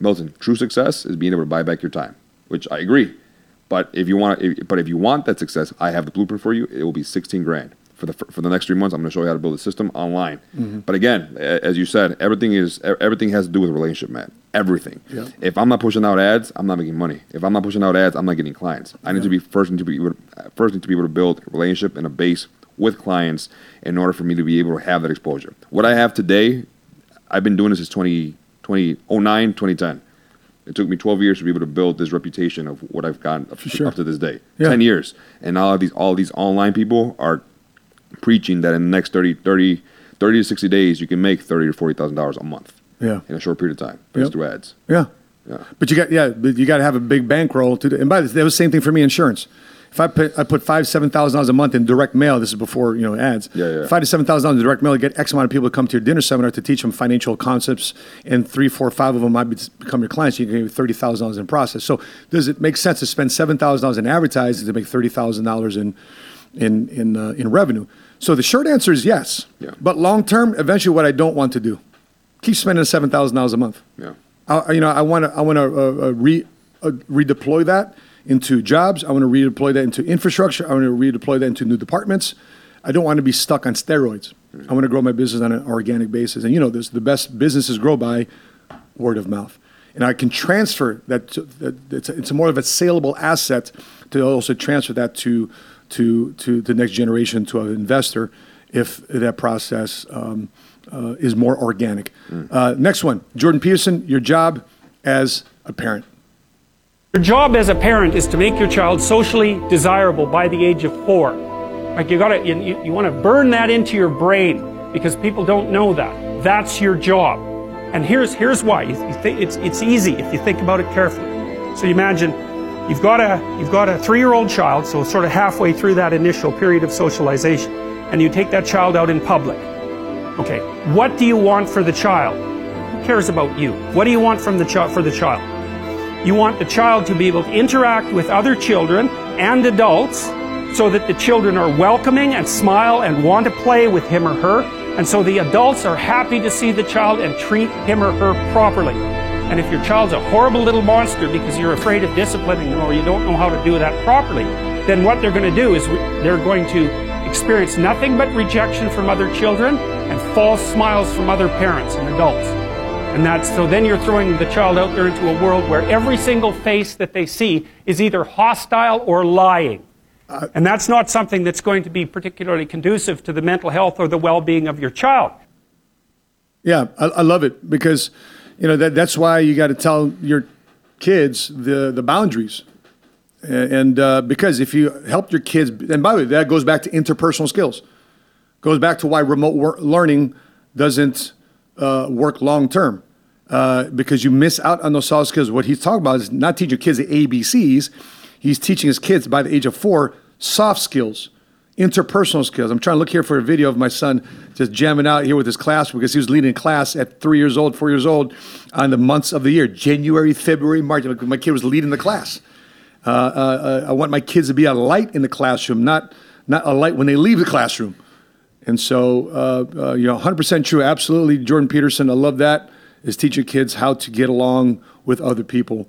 Milton, true success is being able to buy back your time, which I agree. But if you want, if, but if you want that success, I have the blueprint for you. It will be sixteen grand for the for the next three months. I'm going to show you how to build a system online. Mhm. But again, as you said, everything is everything has to do with relationship, man. Everything. Yeah. If I'm not pushing out ads, I'm not making money. If I'm not pushing out ads, I'm not getting clients. I need to be first need to be able to, first need to be able to build a relationship and a base with clients in order for me to be able to have that exposure. What I have today, I've been doing this since 20, 2009, 2010. It took me 12 years to be able to build this reputation of what I've gotten up, to, sure. up to this day. Yeah. 10 years. And all these all these online people are preaching that in the next 30, 30, 30 to 60 days you can make 30 to 40,000 dollars a month Yeah. in a short period of time based Yep. through ads. Yeah. Yeah. But you got yeah, but you got to have a big bankroll to. do- And by the way, that was the same thing for me insurance. If I put I put five seven thousand dollars a month in direct mail, this is before you know ads. Yeah, yeah. Five to seven thousand dollars in direct mail, get X amount of people to come to your dinner seminar to teach them financial concepts, and three, four, five of them might be- become your clients. You can get thirty thousand dollars in process. So does it make sense to spend seven thousand dollars in advertising to make thirty thousand dollars in in in uh, in revenue? So the short answer is yes. Yeah. But long term, eventually, what I don't want to do, keep spending seven thousand dollars a month. Yeah. I, you know, I want to, I want to uh, uh, re, uh, redeploy that into jobs. I want to redeploy that into infrastructure. I want to redeploy that into new departments. I don't want to be stuck on steroids. I want to grow my business on an organic basis. And you know, this the best businesses grow by word of mouth. And I can transfer that. To, that it's, a, it's a more of a saleable asset to also transfer that to to to the next generation to an investor if that process um, uh, is more organic. Uh, next one, Jordan Peterson, your job as a parent. Your job as a parent is to make your child socially desirable by the age of four. Like you gotta, you, you, to burn that into your brain because people don't know that. That's your job. And here's here's why. You, it's it's easy if you think about it carefully. So you imagine you've got a you've got a three-year-old child, so sort of halfway through that initial period of socialization, and you take that child out in public. Okay, what do you want for the child? Who cares about you? What do you want from the child for the child? You want the child to be able to interact with other children and adults so that the children are welcoming and smile and want to play with him or her. And so the adults are happy to see the child and treat him or her properly. And if your child's a horrible little monster because you're afraid of disciplining them or you don't know how to do that properly, then what they're going to do is they're going to experience nothing but rejection from other children and false smiles from other parents and adults. And that's so then you're throwing the child out there into a world where every single face that they see is either hostile or lying. and that's not something that's going to be particularly conducive to the mental health or the well being of your child. Yeah, I, I love it because, you know, that, that's why you got to tell your kids the, the boundaries. And, uh, because if you help your kids, and by the way, that goes back to interpersonal skills, goes back to why remote learning doesn't uh, work long term. Uh, because you miss out on those soft skills. What he's talking about is not teaching kids the ABCs. He's teaching his kids by the age of four soft skills, interpersonal skills. I'm trying to look here for a video of my son just jamming out here with his class because he was leading class at three years old, four years old, on the months of the year January, February, March. My kid was leading the class. Uh, uh, I want my kids to be a light in the classroom, not not a light when they leave the classroom. And so, uh, uh, you know, 100% true. Absolutely, Jordan Peterson. I love that. Is teaching kids how to get along with other people.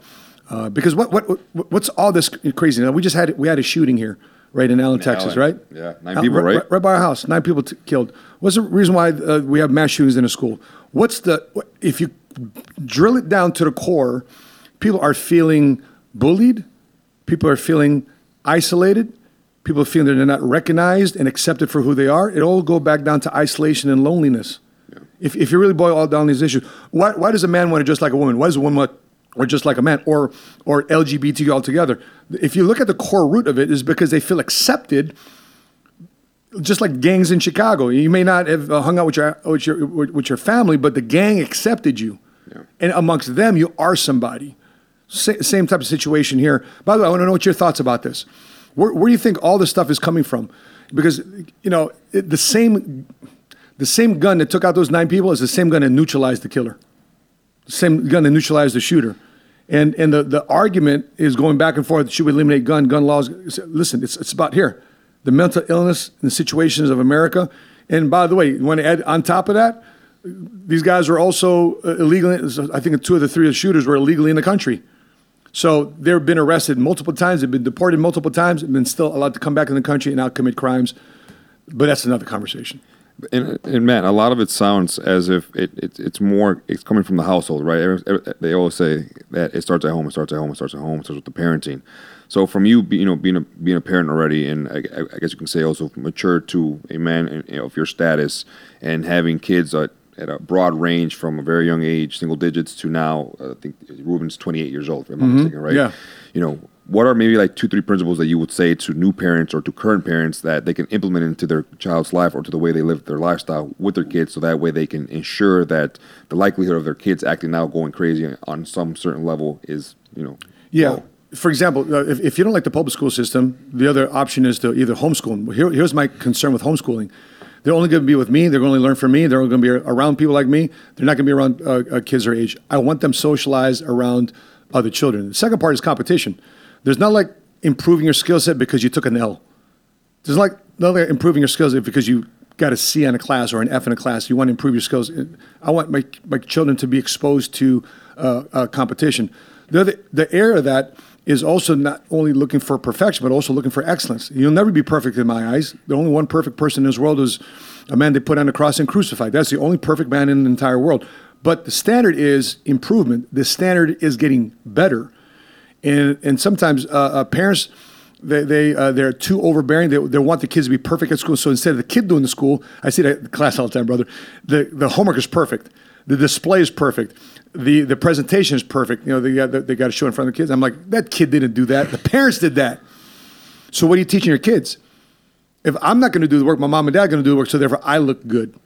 Uh, because what, what what what's all this crazy? Now we just had we had a shooting here, right in Allen, Texas, Allen. right? Yeah, nine Uh, people, right? right? by our house, nine people t- killed. What's the reason why uh, we have mass shootings in a school? What's the if you drill it down to the core? People are feeling bullied. People are feeling isolated. People are feeling that they're not recognized and accepted for who they are. It all go back down to isolation and loneliness. If, if you really boil all down these issues, why, why does a man want to dress like a woman? Why does a woman want or just like a man or or LGBT altogether? If you look at the core root of it, is because they feel accepted just like gangs in Chicago. You may not have uh, hung out with your with your with your family, but the gang accepted you, and amongst them, you are somebody. Sa- same type of situation here. By the way, I want to know what your thoughts about this. Where, where do you think all this stuff is coming from? Because you know it, the same the same gun that took out those nine people is the same gun that neutralized the killer. The same gun that neutralized the shooter. And and the, the argument is going back and forth. Should we eliminate gun gun laws? Listen, it's it's about here, the mental illness and the situations of America. And by the way, you want to add on top of that, these guys were also uh, illegally. I think two of the three of the shooters were illegally in the country. So they've been arrested multiple times. They've been deported multiple times, and been still allowed to come back in the country and now commit crimes. But that's another conversation. And, and man, a lot of it sounds as if it, it it's more it's coming from the household, right? Every- every- They always say that it starts at home, it starts at home, it starts at home, it starts with the parenting. So from you, be- you know, being a being a parent already, and I, I guess you can say also mature to a man in- you know, of your status, and having kids at, at a broad range from a very young age, single digits to now, I think Ruben's 28 years old, if I'm not Mhm. mistaken, right? Yeah. You know, what are maybe like two, three principles that you would say to new parents or to current parents that they can implement into their child's life or to the way they live their lifestyle with their kids so that way they can ensure that the likelihood of their kids acting out going crazy on some certain level is, you know, Yeah. For example, uh, if, if you don't like the public school system, the other option is to either homeschool. Here, here's my concern with homeschooling. They're only going to be with me. They're going to learn from me. They're only going to be around people like me. They're not going to be around uh, uh, kids their age. I want them socialized around other children. The second part is competition. There's not like improving your skill set because you took an L. There's like not like improving your skills because you got a C in a class or an F in a class. You want to improve your skills. I want my, my children to be exposed to uh, uh, competition. The other, the area of that is also not only looking for perfection, but also looking for excellence. You'll never be perfect in my eyes. The only one perfect person in this world is a man they put on the cross and crucified. That's the only perfect man in the entire world. But the standard is improvement. The standard is getting better and and sometimes uh, uh, parents they they uh, they're too overbearing. They, they want the kids to be perfect at school. So instead of the kid doing the school, I see that class all the time, brother. The the homework is perfect. The display is perfect. The the presentation is perfect. You know they got they got to show in front of the kids. I'm like that kid didn't do that. The parents did that. So what are you teaching your kids? If I'm not going to do the work, my mom and dad are going to do the work. So therefore, I look good.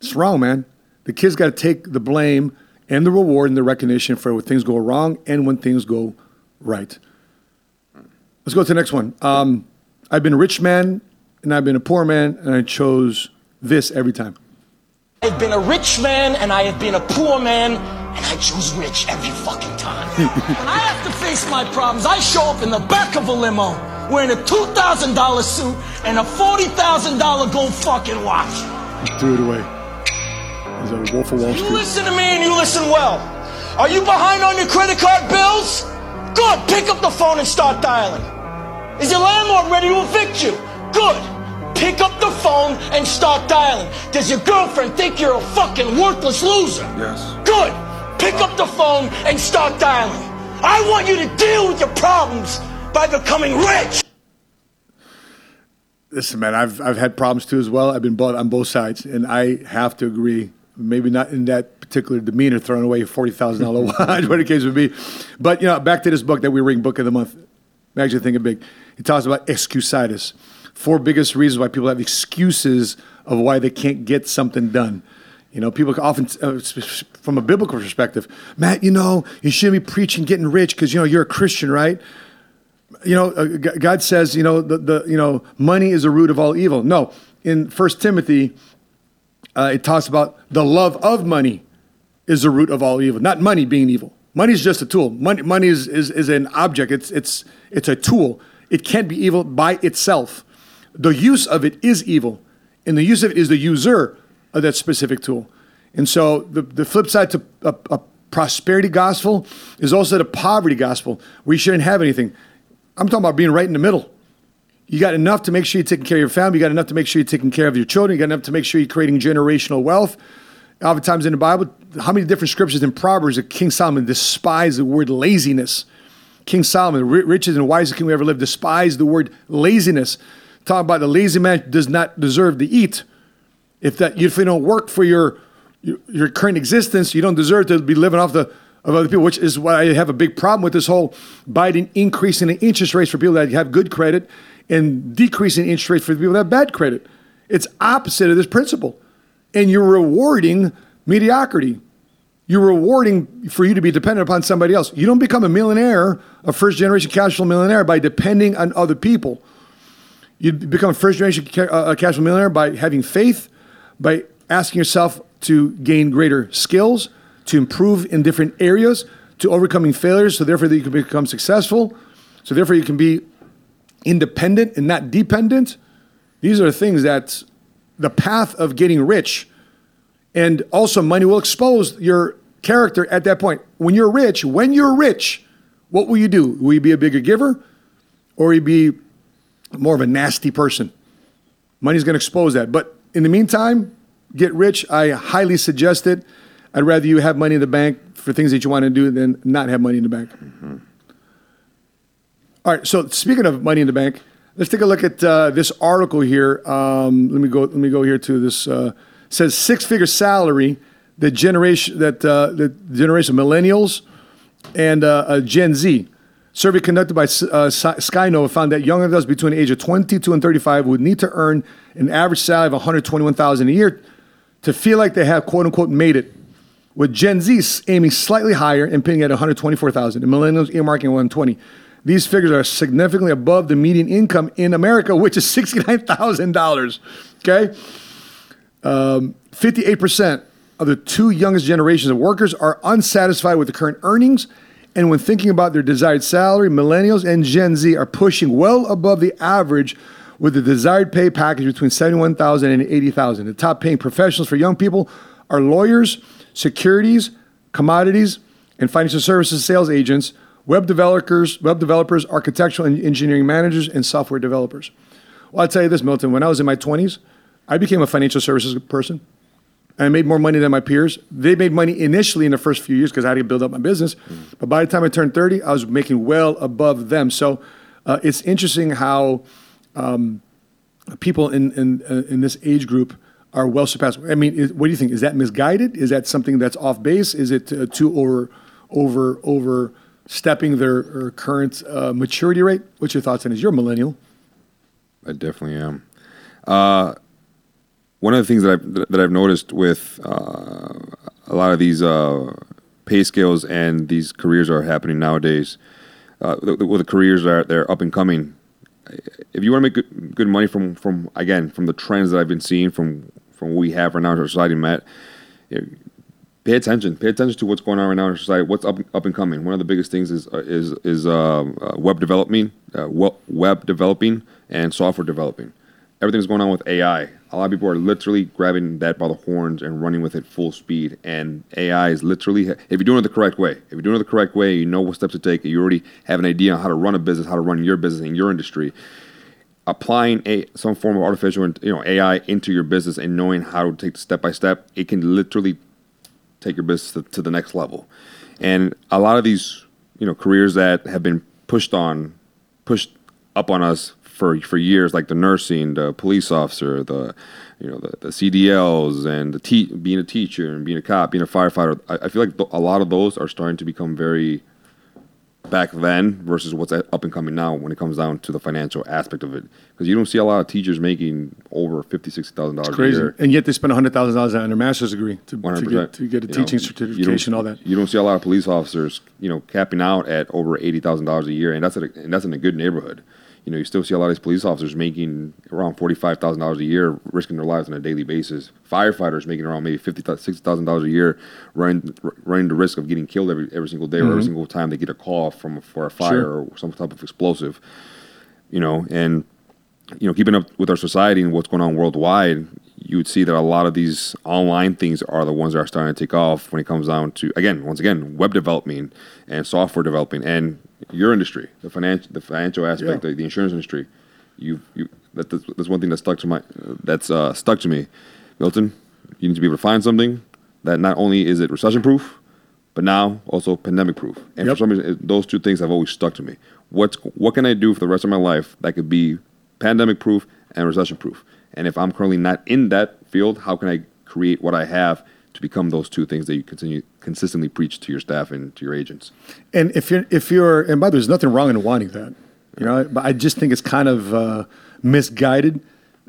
It's wrong, man. The kids got to take the blame and the reward and the recognition for when things go wrong and when things go right. Let's go to the next one. Um, I've been a rich man and I've been a poor man, and I chose this every time. I've been a rich man and I have been a poor man, and I choose rich every fucking time. when I have to face my problems, I show up in the back of a limo wearing a $2,000 suit and a $40,000 gold fucking watch. Threw it away. He's a Wolf of Wall You listen to me and you listen well. Are you behind on your credit card bills? Good. Pick up the phone and start dialing. Is your landlord ready to evict you? Good. Pick up the phone and start dialing. Does your girlfriend think you're a fucking worthless loser? Yes. Good. Pick up the phone and start dialing. I want you to deal with your problems by becoming rich. Listen, man, I've I've had problems too as well. I've been both on both sides, and I have to agree. Maybe not in that particular demeanor, throwing away a forty thousand dollar watch, whatever the case would be. But you know, back to this book that we reading, Book of the Month. Actually, thinking big. He talks about excusitis. Four biggest reasons why people have excuses of why they can't get something done. You know, people often, uh, from a biblical perspective, Matt, you know, you shouldn't be preaching getting rich because you know you're a Christian, right? You know, uh, G- God says, you know, the, the you know, money is the root of all evil. No, in First Timothy, uh, it talks about the love of money is the root of all evil, not money being evil. Money is just a tool. Money, money is, is, is an object. It's, it's, it's a tool. It can't be evil by itself. The use of it is evil, and the use of it is the user of that specific tool. And so the, the flip side to a, a prosperity gospel is also the poverty gospel, We shouldn't have anything. I'm talking about being right in the middle. You got enough to make sure you're taking care of your family. You got enough to make sure you're taking care of your children. You got enough to make sure you're creating generational wealth. Oftentimes in the Bible, how many different scriptures in Proverbs that King Solomon despised the word laziness? King Solomon, ri- richest and wisest king we ever lived, despised the word laziness. Talking about the lazy man does not deserve to eat. If that if you don't work for your your, your current existence, you don't deserve to be living off the of other people, which is why I have a big problem with this whole Biden increasing the interest rates for people that have good credit and decreasing interest rates for people that have bad credit. It's opposite of this principle. And you're rewarding mediocrity. You're rewarding for you to be dependent upon somebody else. You don't become a millionaire, a first generation cash flow millionaire by depending on other people. You become a first generation ca- uh, cash flow millionaire by having faith, by asking yourself to gain greater skills, to improve in different areas, to overcoming failures, so therefore that you can become successful, so therefore you can be independent and not dependent. These are things that the path of getting rich and also money will expose your character at that point. When you're rich, when you're rich, what will you do? Will you be a bigger giver or will you be more of a nasty person? Money's going to expose that. But in the meantime, get rich. I highly suggest it. I'd rather you have money in the bank for things that you want to do than not have money in the bank. Mm-hmm. All right. So speaking of money in the bank, let's take a look at uh, this article here. Um, let me go. Let me go here to this. Uh, says six figure salary. The generation that uh, the generation of millennials and uh, Gen Z. Survey conducted by uh, Sky- Skynova found that young adults between the age of 22 and 35 would need to earn an average salary of 121,000 a year to feel like they have quote unquote made it. With Gen Z aiming slightly higher and paying at 124,000 and millennials earmarking 120. These figures are significantly above the median income in America, which is $69,000. Okay? Um, 58% of the two youngest generations of workers are unsatisfied with the current earnings. And when thinking about their desired salary, millennials and Gen Z are pushing well above the average with the desired pay package between 71,000 and 80,000. The top paying professionals for young people are lawyers, securities, commodities, and financial services sales agents, web developers, web developers, architectural and engineering managers, and software developers. Well, I'll tell you this, Milton, when I was in my 20s, I became a financial services person. I made more money than my peers. They made money initially in the first few years because I had to build up my business. But by the time I turned 30, I was making well above them. So uh, it's interesting how um, people in, in, uh, in this age group are well surpassed. I mean, is, what do you think? Is that misguided? Is that something that's off base? Is it uh, too over, over, over, overstepping their current uh, maturity rate? What's your thoughts on it? You're a millennial. I definitely am. Uh, one of the things that I've that I've noticed with uh, a lot of these uh, pay scales and these careers are happening nowadays. Uh, the, the, well, the careers are they're up and coming. If you want to make good, good money from from again from the trends that I've been seeing from from what we have right now in our society, Matt, pay attention. Pay attention to what's going on right now in society. What's up up and coming. One of the biggest things is uh, is is uh, uh, web developing, uh, web developing, and software developing. Everything's going on with AI. A lot of people are literally grabbing that by the horns and running with it full speed. And AI is literally, if you're doing it the correct way, if you're doing it the correct way, you know what steps to take. You already have an idea on how to run a business, how to run your business in your industry. Applying a some form of artificial, you know, AI into your business and knowing how to take step by step, it can literally take your business to, to the next level. And a lot of these, you know, careers that have been pushed on, pushed up on us for for years, like the nursing, the police officer, the you know the, the CDLs, and the te- being a teacher and being a cop, being a firefighter. I, I feel like th- a lot of those are starting to become very back then versus what's up and coming now when it comes down to the financial aspect of it. Because you don't see a lot of teachers making over fifty, sixty thousand dollars a crazy. year. And yet they spend hundred thousand dollars on their master's degree to, to get to get a You know, teaching you certification, all that. You don't see a lot of police officers, you know, capping out at over eighty thousand dollars a year, and that's a, and that's in a good neighborhood. You know, you still see a lot of these police officers making around forty five thousand dollars a year, risking their lives on a daily basis. Firefighters making around maybe fifty sixty thousand dollars a year, running running the risk of getting killed every every single day or every Mhm. single time they get a call from for a fire Sure. or some type of explosive. You know, and you know, keeping up with our society and what's going on worldwide, you would see that a lot of these online things are the ones that are starting to take off when it comes down to again, once again, web developing and software developing and your industry, the financial, the financial aspect, Yeah. the, the insurance industry. You, you, that, that's, that's one thing that stuck to my, that's uh, stuck to me, Milton. You need to be able to find something that not only is it recession proof, but now also pandemic proof. And for some reason, it, those two things have always stuck to me. What's what can I do for the rest of my life that could be pandemic proof and recession proof? And if I'm currently not in that field, how can I create what I have to become those two things that you continue consistently preach to your staff and to your agents? And if you're if you're and by the way, there's nothing wrong in wanting that, you know. But I just think it's kind of uh, misguided.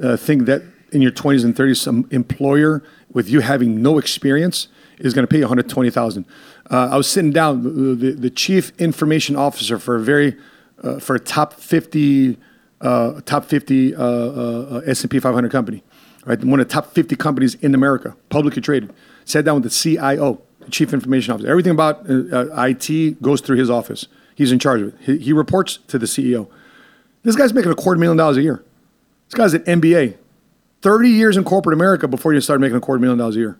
Uh, think that in your 20s and 30s, some employer with you having no experience is going to pay you 120,000. Uh, I was sitting down the, the, the chief information officer for a very uh, for a top 50 uh, top 50 uh, uh, S&P 500 company, right? One of the top 50 companies in America, publicly traded. Sat down with the CIO, chief information officer. Everything about uh, uh, IT goes through his office. He's in charge of it. He, he reports to the CEO. This guy's making a quarter million dollars a year. This guy's an MBA. 30 years in corporate America before you start making a quarter million dollars a year.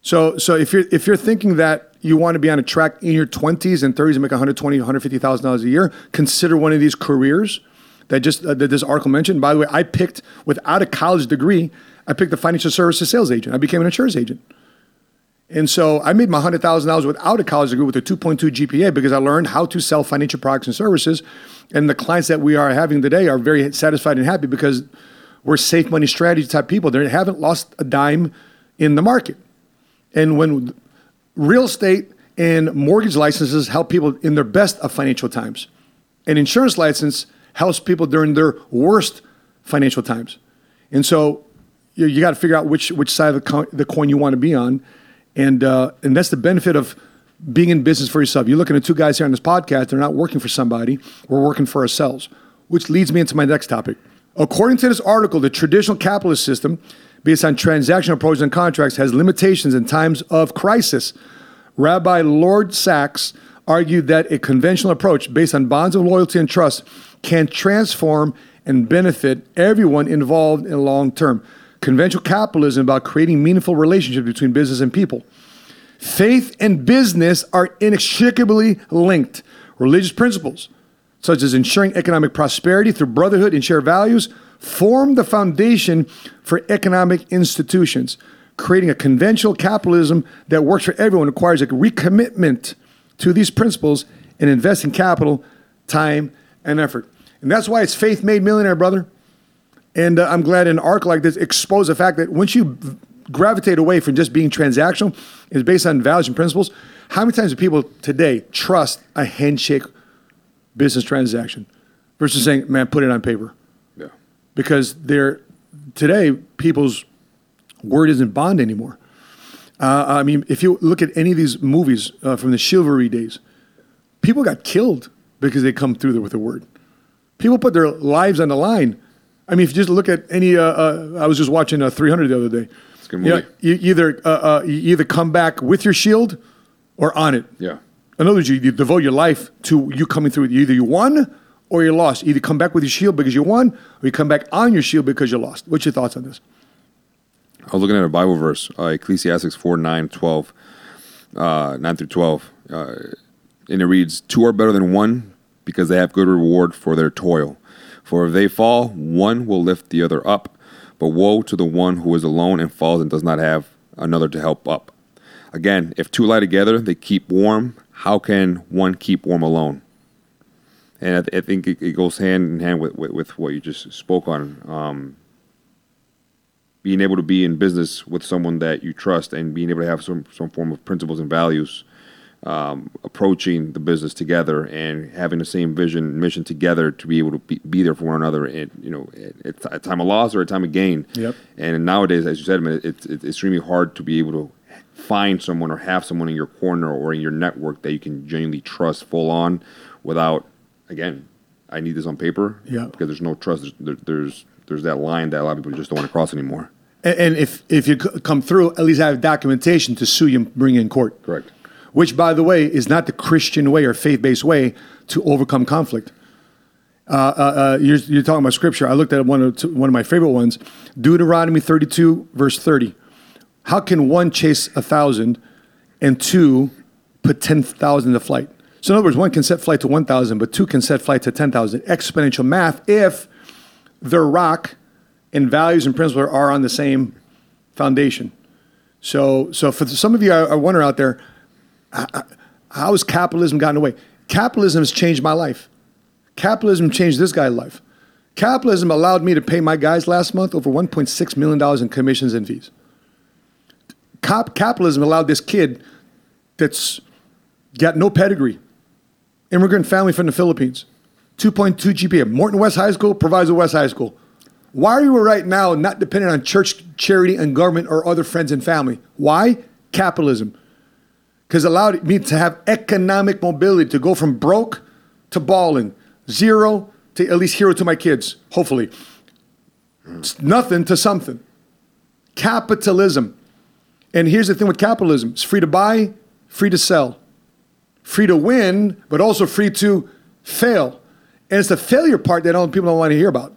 So, so if you're if you're thinking that you want to be on a track in your 20s and 30s and make 120, 150,000 dollars a year, consider one of these careers that just uh, that this article mentioned. By the way, I picked without a college degree, I picked a financial services sales agent. I became an insurance agent. And so I made my hundred thousand dollars without a college degree with a 2.2 GPA because I learned how to sell financial products and services. And the clients that we are having today are very satisfied and happy because we're safe money strategy type people. They haven't lost a dime in the market. And when real estate and mortgage licenses help people in their best of financial times, an insurance license helps people during their worst financial times. And so you, you got to figure out which which side of the coin you want to be on, and uh, and that's the benefit of being in business for yourself. You're looking at two guys here on this podcast. They're not working for somebody. We're working for ourselves, which leads me into my next topic. According to this article, the traditional capitalist system, based on transactional approaches and contracts, has limitations in times of crisis. Rabbi Lord Sacks argued that a covenantal approach based on bonds of loyalty and trust can transform and benefit everyone involved in the long term. Covenantal capitalism about creating meaningful relationships between business and people. Faith and business are inextricably linked. Religious principles, such as ensuring economic prosperity through brotherhood and shared values, form the foundation for economic institutions. Creating a covenantal capitalism that works for everyone requires a recommitment to these principles and investing capital, time, and effort. And that's why it's faith made millionaire, brother. And uh, I'm glad an arc like this exposed the fact that once you gravitate away from just being transactional, it's based on values and principles. How many times do people today trust a handshake business transaction versus saying, "Man, put it on paper"? Yeah. Because they're today people's word isn't bond anymore. Uh, I mean, if you look at any of these movies uh, from the chivalry days, people got killed because they come through there with a word. People put their lives on the line. I mean, if you just look at any, uh, uh, I was just watching uh, 300 the other day. It's a good You, know, movie. you either uh, uh, you either come back with your shield or on it. Yeah. In other words, you, you devote your life to you coming through. Either you won or you lost. Either come back with your shield because you won, or you come back on your shield because you lost. What's your thoughts on this? I was looking at a Bible verse, uh, Ecclesiastes 4, 9, 12, uh, 9 through 12. Uh, and it reads, Two are better than one because they have good reward for their toil. For if they fall, one will lift the other up. But woe to the one who is alone and falls and does not have another to help up. Again, if two lie together, they keep warm. How can one keep warm alone? And I, th- I think it, it goes hand in hand with, with, with what you just spoke on. Um, being able to be in business with someone that you trust and being able to have some, some form of principles and values um, approaching the business together and having the same vision and mission together to be able to be, be there for one another at you know at, at a time of loss or a time of gain. Yep. And nowadays, as you said, man, it's, it's extremely hard to be able to find someone or have someone in your corner or in your network that you can genuinely trust full on without again I need this on paper Yeah. because there's no trust there's, there, there's there's that line that a lot of people just don't want to cross anymore And, and if if you come through, at least i have documentation to sue you and bring you in court. Correct. Which, by the way, is not the Christian way or faith based way to overcome conflict. Uh, uh, uh, you're, you're talking about scripture. I looked at one of one of my favorite ones, Deuteronomy 32, verse 30. How can one chase a thousand, and two put ten thousand to flight? So in other words, one can set flight to one thousand, but two can set flight to ten thousand. Exponential math if their rock and values and principles are on the same foundation. So, so for some of you, I, wonder out there, how has capitalism gotten away? Capitalism has changed my life. Capitalism changed this guy's life. Capitalism allowed me to pay my guys last month over $1.6 million in commissions and fees. Cap- capitalism allowed this kid that's got no pedigree, immigrant family from the Philippines, 2.2 GPA, Morton West High School, Proviso West High School. Why are you right now not dependent on church, charity, and government or other friends and family? Why? Capitalism. Because allowed me to have economic mobility to go from broke to balling, zero to at least hero to my kids, hopefully. It's nothing to something. Capitalism. And here's the thing with capitalism it's free to buy, free to sell, free to win, but also free to fail. And it's the failure part that all people don't want to hear about.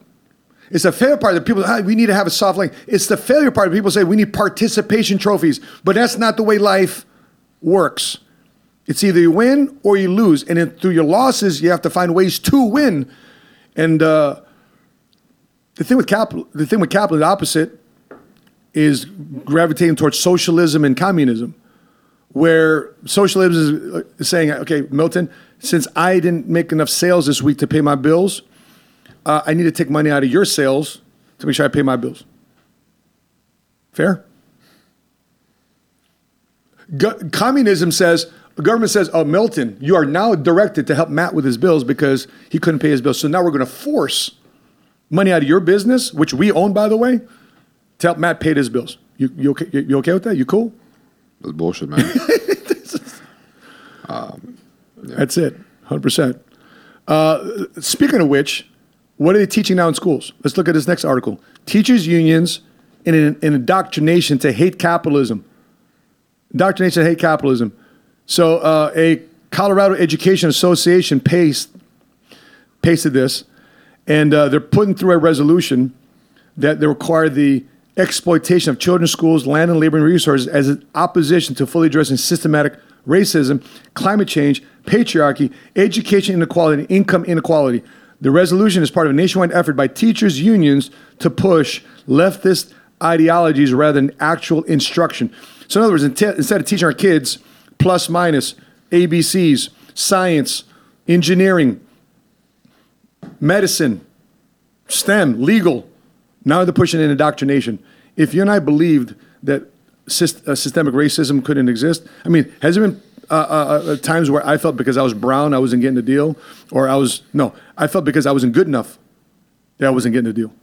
It's the failure part that people, ah, we need to have a soft lane. It's the failure part that people say we need participation trophies, but that's not the way life works. It's either you win or you lose. And then through your losses, you have to find ways to win. And uh, the thing with capital, the thing with capital, the opposite is gravitating towards socialism and communism, where socialism is saying, okay, Milton, since I didn't make enough sales this week to pay my bills, uh, I need to take money out of your sales to make sure I pay my bills. Fair? Go- communism says, the government says, oh, Milton, you are now directed to help Matt with his bills because he couldn't pay his bills. So now we're going to force money out of your business, which we own, by the way, to help Matt pay his bills. You, you, okay, you, you okay with that? You cool? That's bullshit, man. That's it, 100%. Uh, speaking of which, what are they teaching now in schools? Let's look at this next article. Teachers' unions in an, an indoctrination to hate capitalism. To hate capitalism. So, uh, a Colorado Education Association pasted, pasted this, and uh, they're putting through a resolution that they require the exploitation of children's schools, land and labor and resources as an opposition to fully addressing systematic racism, climate change, patriarchy, education inequality, and income inequality. The resolution is part of a nationwide effort by teachers' unions to push leftist ideologies rather than actual instruction. So, in other words, instead of teaching our kids plus minus, ABCs, science, engineering, medicine, STEM, legal, now they're pushing in indoctrination. If you and I believed that syst- uh, systemic racism couldn't exist, I mean, has there been uh, uh, uh, times where I felt because I was brown, I wasn't getting the deal, or I was no, I felt because I wasn't good enough that I wasn't getting the deal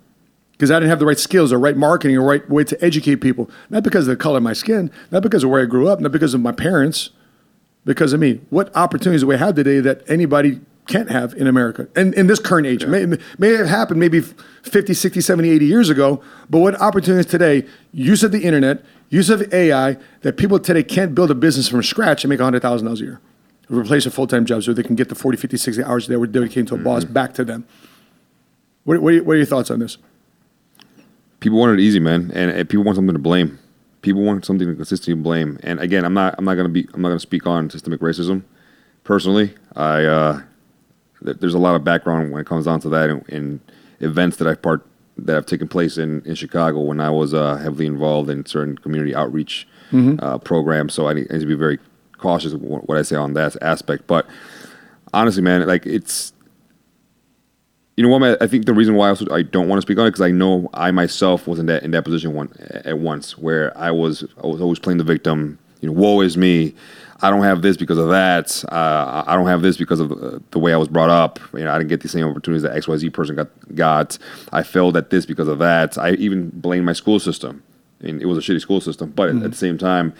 because I didn't have the right skills or right marketing or right way to educate people. Not because of the color of my skin, not because of where I grew up, not because of my parents, because of me. What opportunities do we have today that anybody can't have in America and in this current age? May, may have happened maybe 50, 60, 70, 80 years ago, but what opportunities today, use of the internet, use of AI, that people today can't build a business from scratch and make $100,000 a year. Replace a full-time job so they can get the 40, 50, 60 hours they were dedicating to a boss mm-hmm. back to them. What, what, are, what are your thoughts on this? People want it easy, man, and, and people want something to blame. People want something to consistently blame. And again, I'm not I'm not gonna be I'm not gonna speak on systemic racism. Personally, I uh, th- there's a lot of background when it comes down to that in, in events that I've part that have taken place in, in Chicago when I was uh, heavily involved in certain community outreach Mhm. uh, programs. So I need, I need to be very cautious of what I say on that aspect. But honestly, man, like it's you know what. I think the reason why I, also, I don't want to speak on it because I know I myself was in that in that position one at once where I was I was always playing the victim. You know, woe is me. I don't have this because of that. Uh, I don't have this because of uh, the way I was brought up. You know, I didn't get the same opportunities that X Y Z person got. Got. I failed at this because of that. I even blame my school system. I mean, it was a shitty school system, but Mm-hmm. at the same time,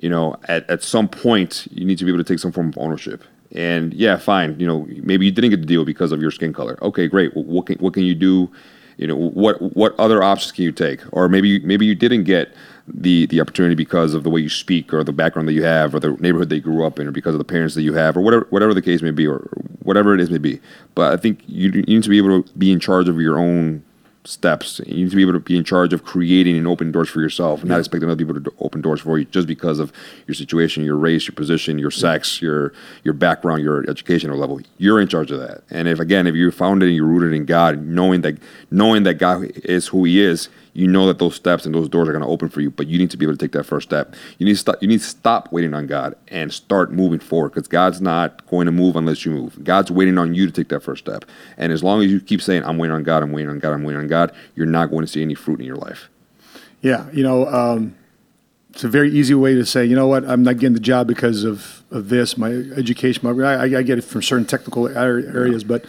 you know, at, at some point, you need to be able to take some form of ownership. And yeah, fine. You know, maybe you didn't get the deal because of your skin color. Okay, great. Well, what can what can you do? You know, what what other options can you take? Or maybe maybe you didn't get the the opportunity because of the way you speak or the background that you have or the neighborhood that you grew up in or because of the parents that you have or whatever whatever the case may be or whatever it is may be. But I think you, you need to be able to be in charge of your own steps. You need to be able to be in charge of creating and opening doors for yourself, not expecting other people to open doors for you just because of your situation, your race, your position, your sex, your your background, your educational level. You're in charge of that. And if again, if you're founded and you're rooted in God, knowing that knowing that God is who He is, you know that those steps and those doors are going to open for you. But you need to be able to take that first step. You need to stop. You need to stop waiting on God and start moving forward because God's not going to move unless you move. God's waiting on you to take that first step. And as long as you keep saying, "I'm waiting on God," "I'm waiting on God," "I'm waiting on God," you're not going to see any fruit in your life. Yeah, you know, um, it's a very easy way to say, you know what, I'm not getting the job because of, of this, my education. My, I, I get it from certain technical ar- areas, but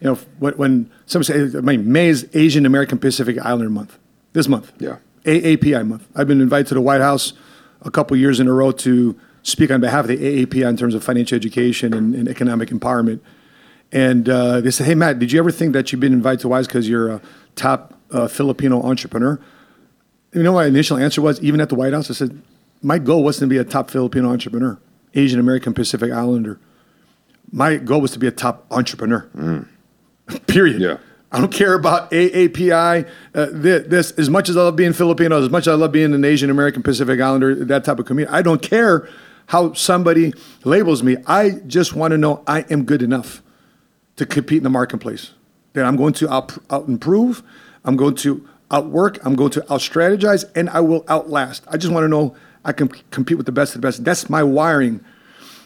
you know, when, when somebody says, I mean, May is Asian American Pacific Islander Month, this month. Yeah. AAPI month. I've been invited to the White House a couple years in a row to speak on behalf of the AAPI in terms of financial education and, and economic empowerment. And uh, they said, "Hey Matt, did you ever think that you've been invited to WISE because you're a top uh, Filipino entrepreneur?" You know, my initial answer was, even at the White House, I said, "My goal wasn't to be a top Filipino entrepreneur, Asian American Pacific Islander. My goal was to be a top entrepreneur. Period. Yeah. I don't care about AAPI. Uh, this, this as much as I love being Filipino, as much as I love being an Asian American Pacific Islander, that type of community. I don't care how somebody labels me. I just want to know I am good enough to compete in the marketplace. That I'm going to out, out improve. I'm going to outwork. I'm going to out strategize, and I will outlast. I just want to know I can compete with the best of the best. That's my wiring.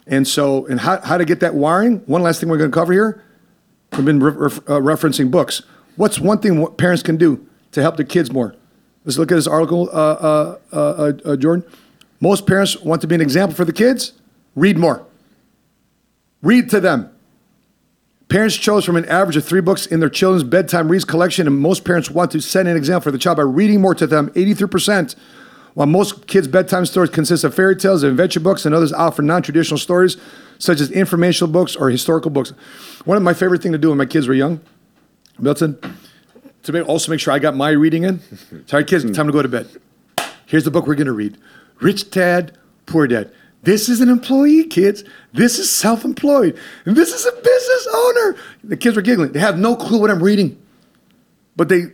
And so, and how, how to get that wiring? One last thing we're going to cover here. We've been re- ref- uh, referencing books. What's one thing parents can do to help their kids more? Let's look at this article, uh, uh, uh, uh, uh, Jordan. Most parents want to be an example for the kids. Read more. Read to them. Parents chose from an average of three books in their children's bedtime reads collection, and most parents want to set an example for the child by reading more to them, 83%. While most kids' bedtime stories consist of fairy tales, and adventure books, and others offer non-traditional stories, such as informational books or historical books. One of my favorite things to do when my kids were young, Milton, to also make sure I got my reading in. Sorry, kids, time to go to bed. Here's the book we're going to read Rich Dad, Poor Dad. This is an employee, kids. This is self employed. And this is a business owner. The kids were giggling. They have no clue what I'm reading, but they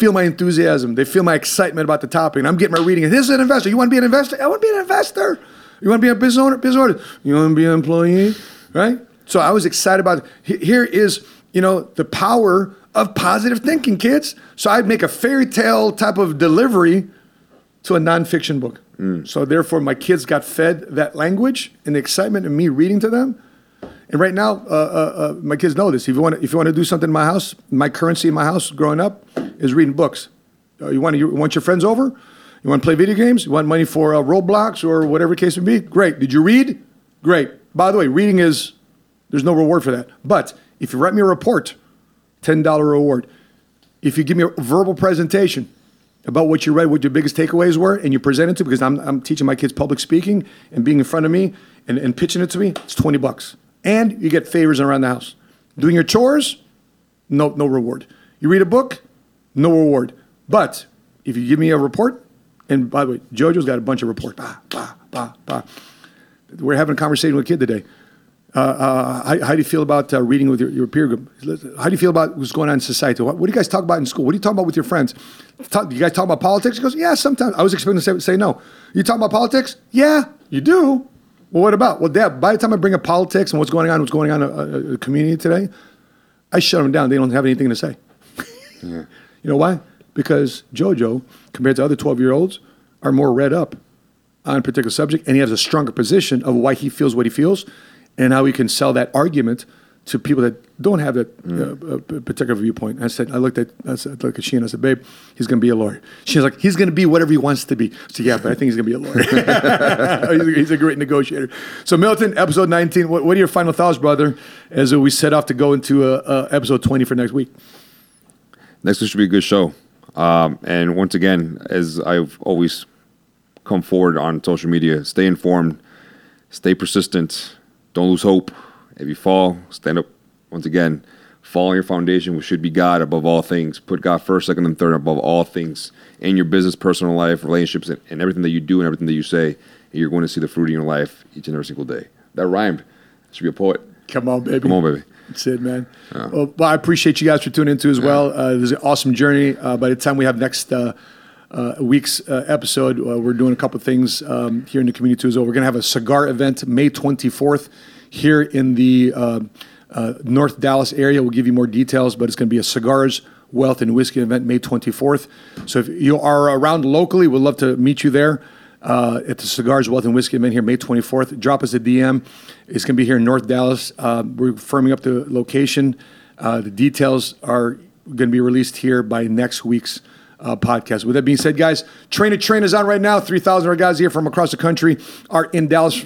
feel my enthusiasm. They feel my excitement about the topic. And I'm getting my reading. This is an investor. You want to be an investor? I want to be an investor. You want to be a business owner? Business owner. You want to be an employee? Right? So I was excited about it. Here is, you know, the power of positive thinking, kids. So I'd make a fairy tale type of delivery to a nonfiction book. Mm. So therefore, my kids got fed that language and the excitement of me reading to them. And right now, uh, uh, uh, my kids know this. If you want, to, if you want to do something in my house, my currency in my house growing up is reading books. Uh, you want to, you want your friends over? You want to play video games? You want money for uh, Roblox or whatever case may be? Great. Did you read? Great. By the way, reading is there's no reward for that. But if you write me a report, ten dollar reward. If you give me a verbal presentation about what you read, what your biggest takeaways were, and you present it to me, because I'm, I'm teaching my kids public speaking and being in front of me and, and pitching it to me, it's 20 bucks. And you get favors around the house. Doing your chores, no, no reward. You read a book, no reward. But if you give me a report, and by the way, JoJo's got a bunch of reports. Bah, bah, bah, bah. We're having a conversation with a kid today. Uh, uh, how, how do you feel about uh, reading with your, your peer group? How do you feel about what's going on in society? What, what do you guys talk about in school? What do you talk about with your friends? Talk, you guys talk about politics? He goes, yeah, sometimes. I was expecting to say, say no. You talk about politics? Yeah, you do. Well, what about? Well, Dad, by the time I bring up politics and what's going on, what's going on in a, a community today, I shut them down. They don't have anything to say. Yeah. You know why? Because JoJo, compared to other 12 year olds, are more read up on a particular subject, and he has a stronger position of why he feels what he feels and how he can sell that argument to people that don't have that uh, uh, particular viewpoint. I said, I looked at, I said, I looked at. I said, babe, he's going to be a lawyer. She's like, he's going to be whatever he wants to be. Said, yeah, but I think he's going to be a lawyer. he's, a, he's a great negotiator. So, Milton, episode 19. What, what are your final thoughts, brother, as we set off to go into uh, uh, episode 20 for next week? Next week should be a good show. Um, and once again, as I've always come forward on social media, stay informed, stay persistent, don't lose hope. If you fall, stand up. Once again, fall on your foundation, which should be God above all things. Put God first, second, and third above all things in your business, personal life, relationships, and, and everything that you do and everything that you say. You're going to see the fruit in your life each and every single day. That rhymed. Should be a poet. Come on, baby. Come on, baby. That's it, man. Well, well, I appreciate you guys for tuning into as well. Uh, this is an awesome journey. Uh, by the time we have next uh, uh, week's uh, episode, uh, we're doing a couple of things um, here in the community too. as well. We're going to have a cigar event May 24th here in the uh, uh, North Dallas area. We'll give you more details, but it's going to be a cigars, wealth, and whiskey event May 24th. So if you are around locally, we'd love to meet you there uh, at the Cigars, Wealth, and Whiskey event here May 24th. Drop us a DM. It's going to be here in North Dallas. Uh, we're firming up the location. Uh, the details are going to be released here by next week's uh, podcast. With that being said, guys, Train to Train is on right now. 3,000 of our guys here from across the country are in Dallas.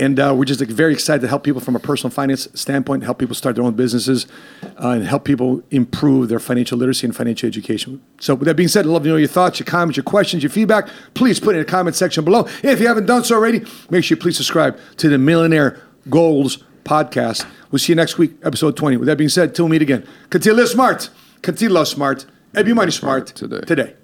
And uh, we're just like, very excited to help people from a personal finance standpoint, help people start their own businesses, uh, and help people improve their financial literacy and financial education. So, with that being said, I'd love to know your thoughts, your comments, your questions, your feedback. Please put it in the comment section below. And if you haven't done so already, make sure you please subscribe to the Millionaire Goals podcast. We'll see you next week, episode 20. With that being said, till we meet again, continue to live smart, continue to love smart, and be money smart today. today.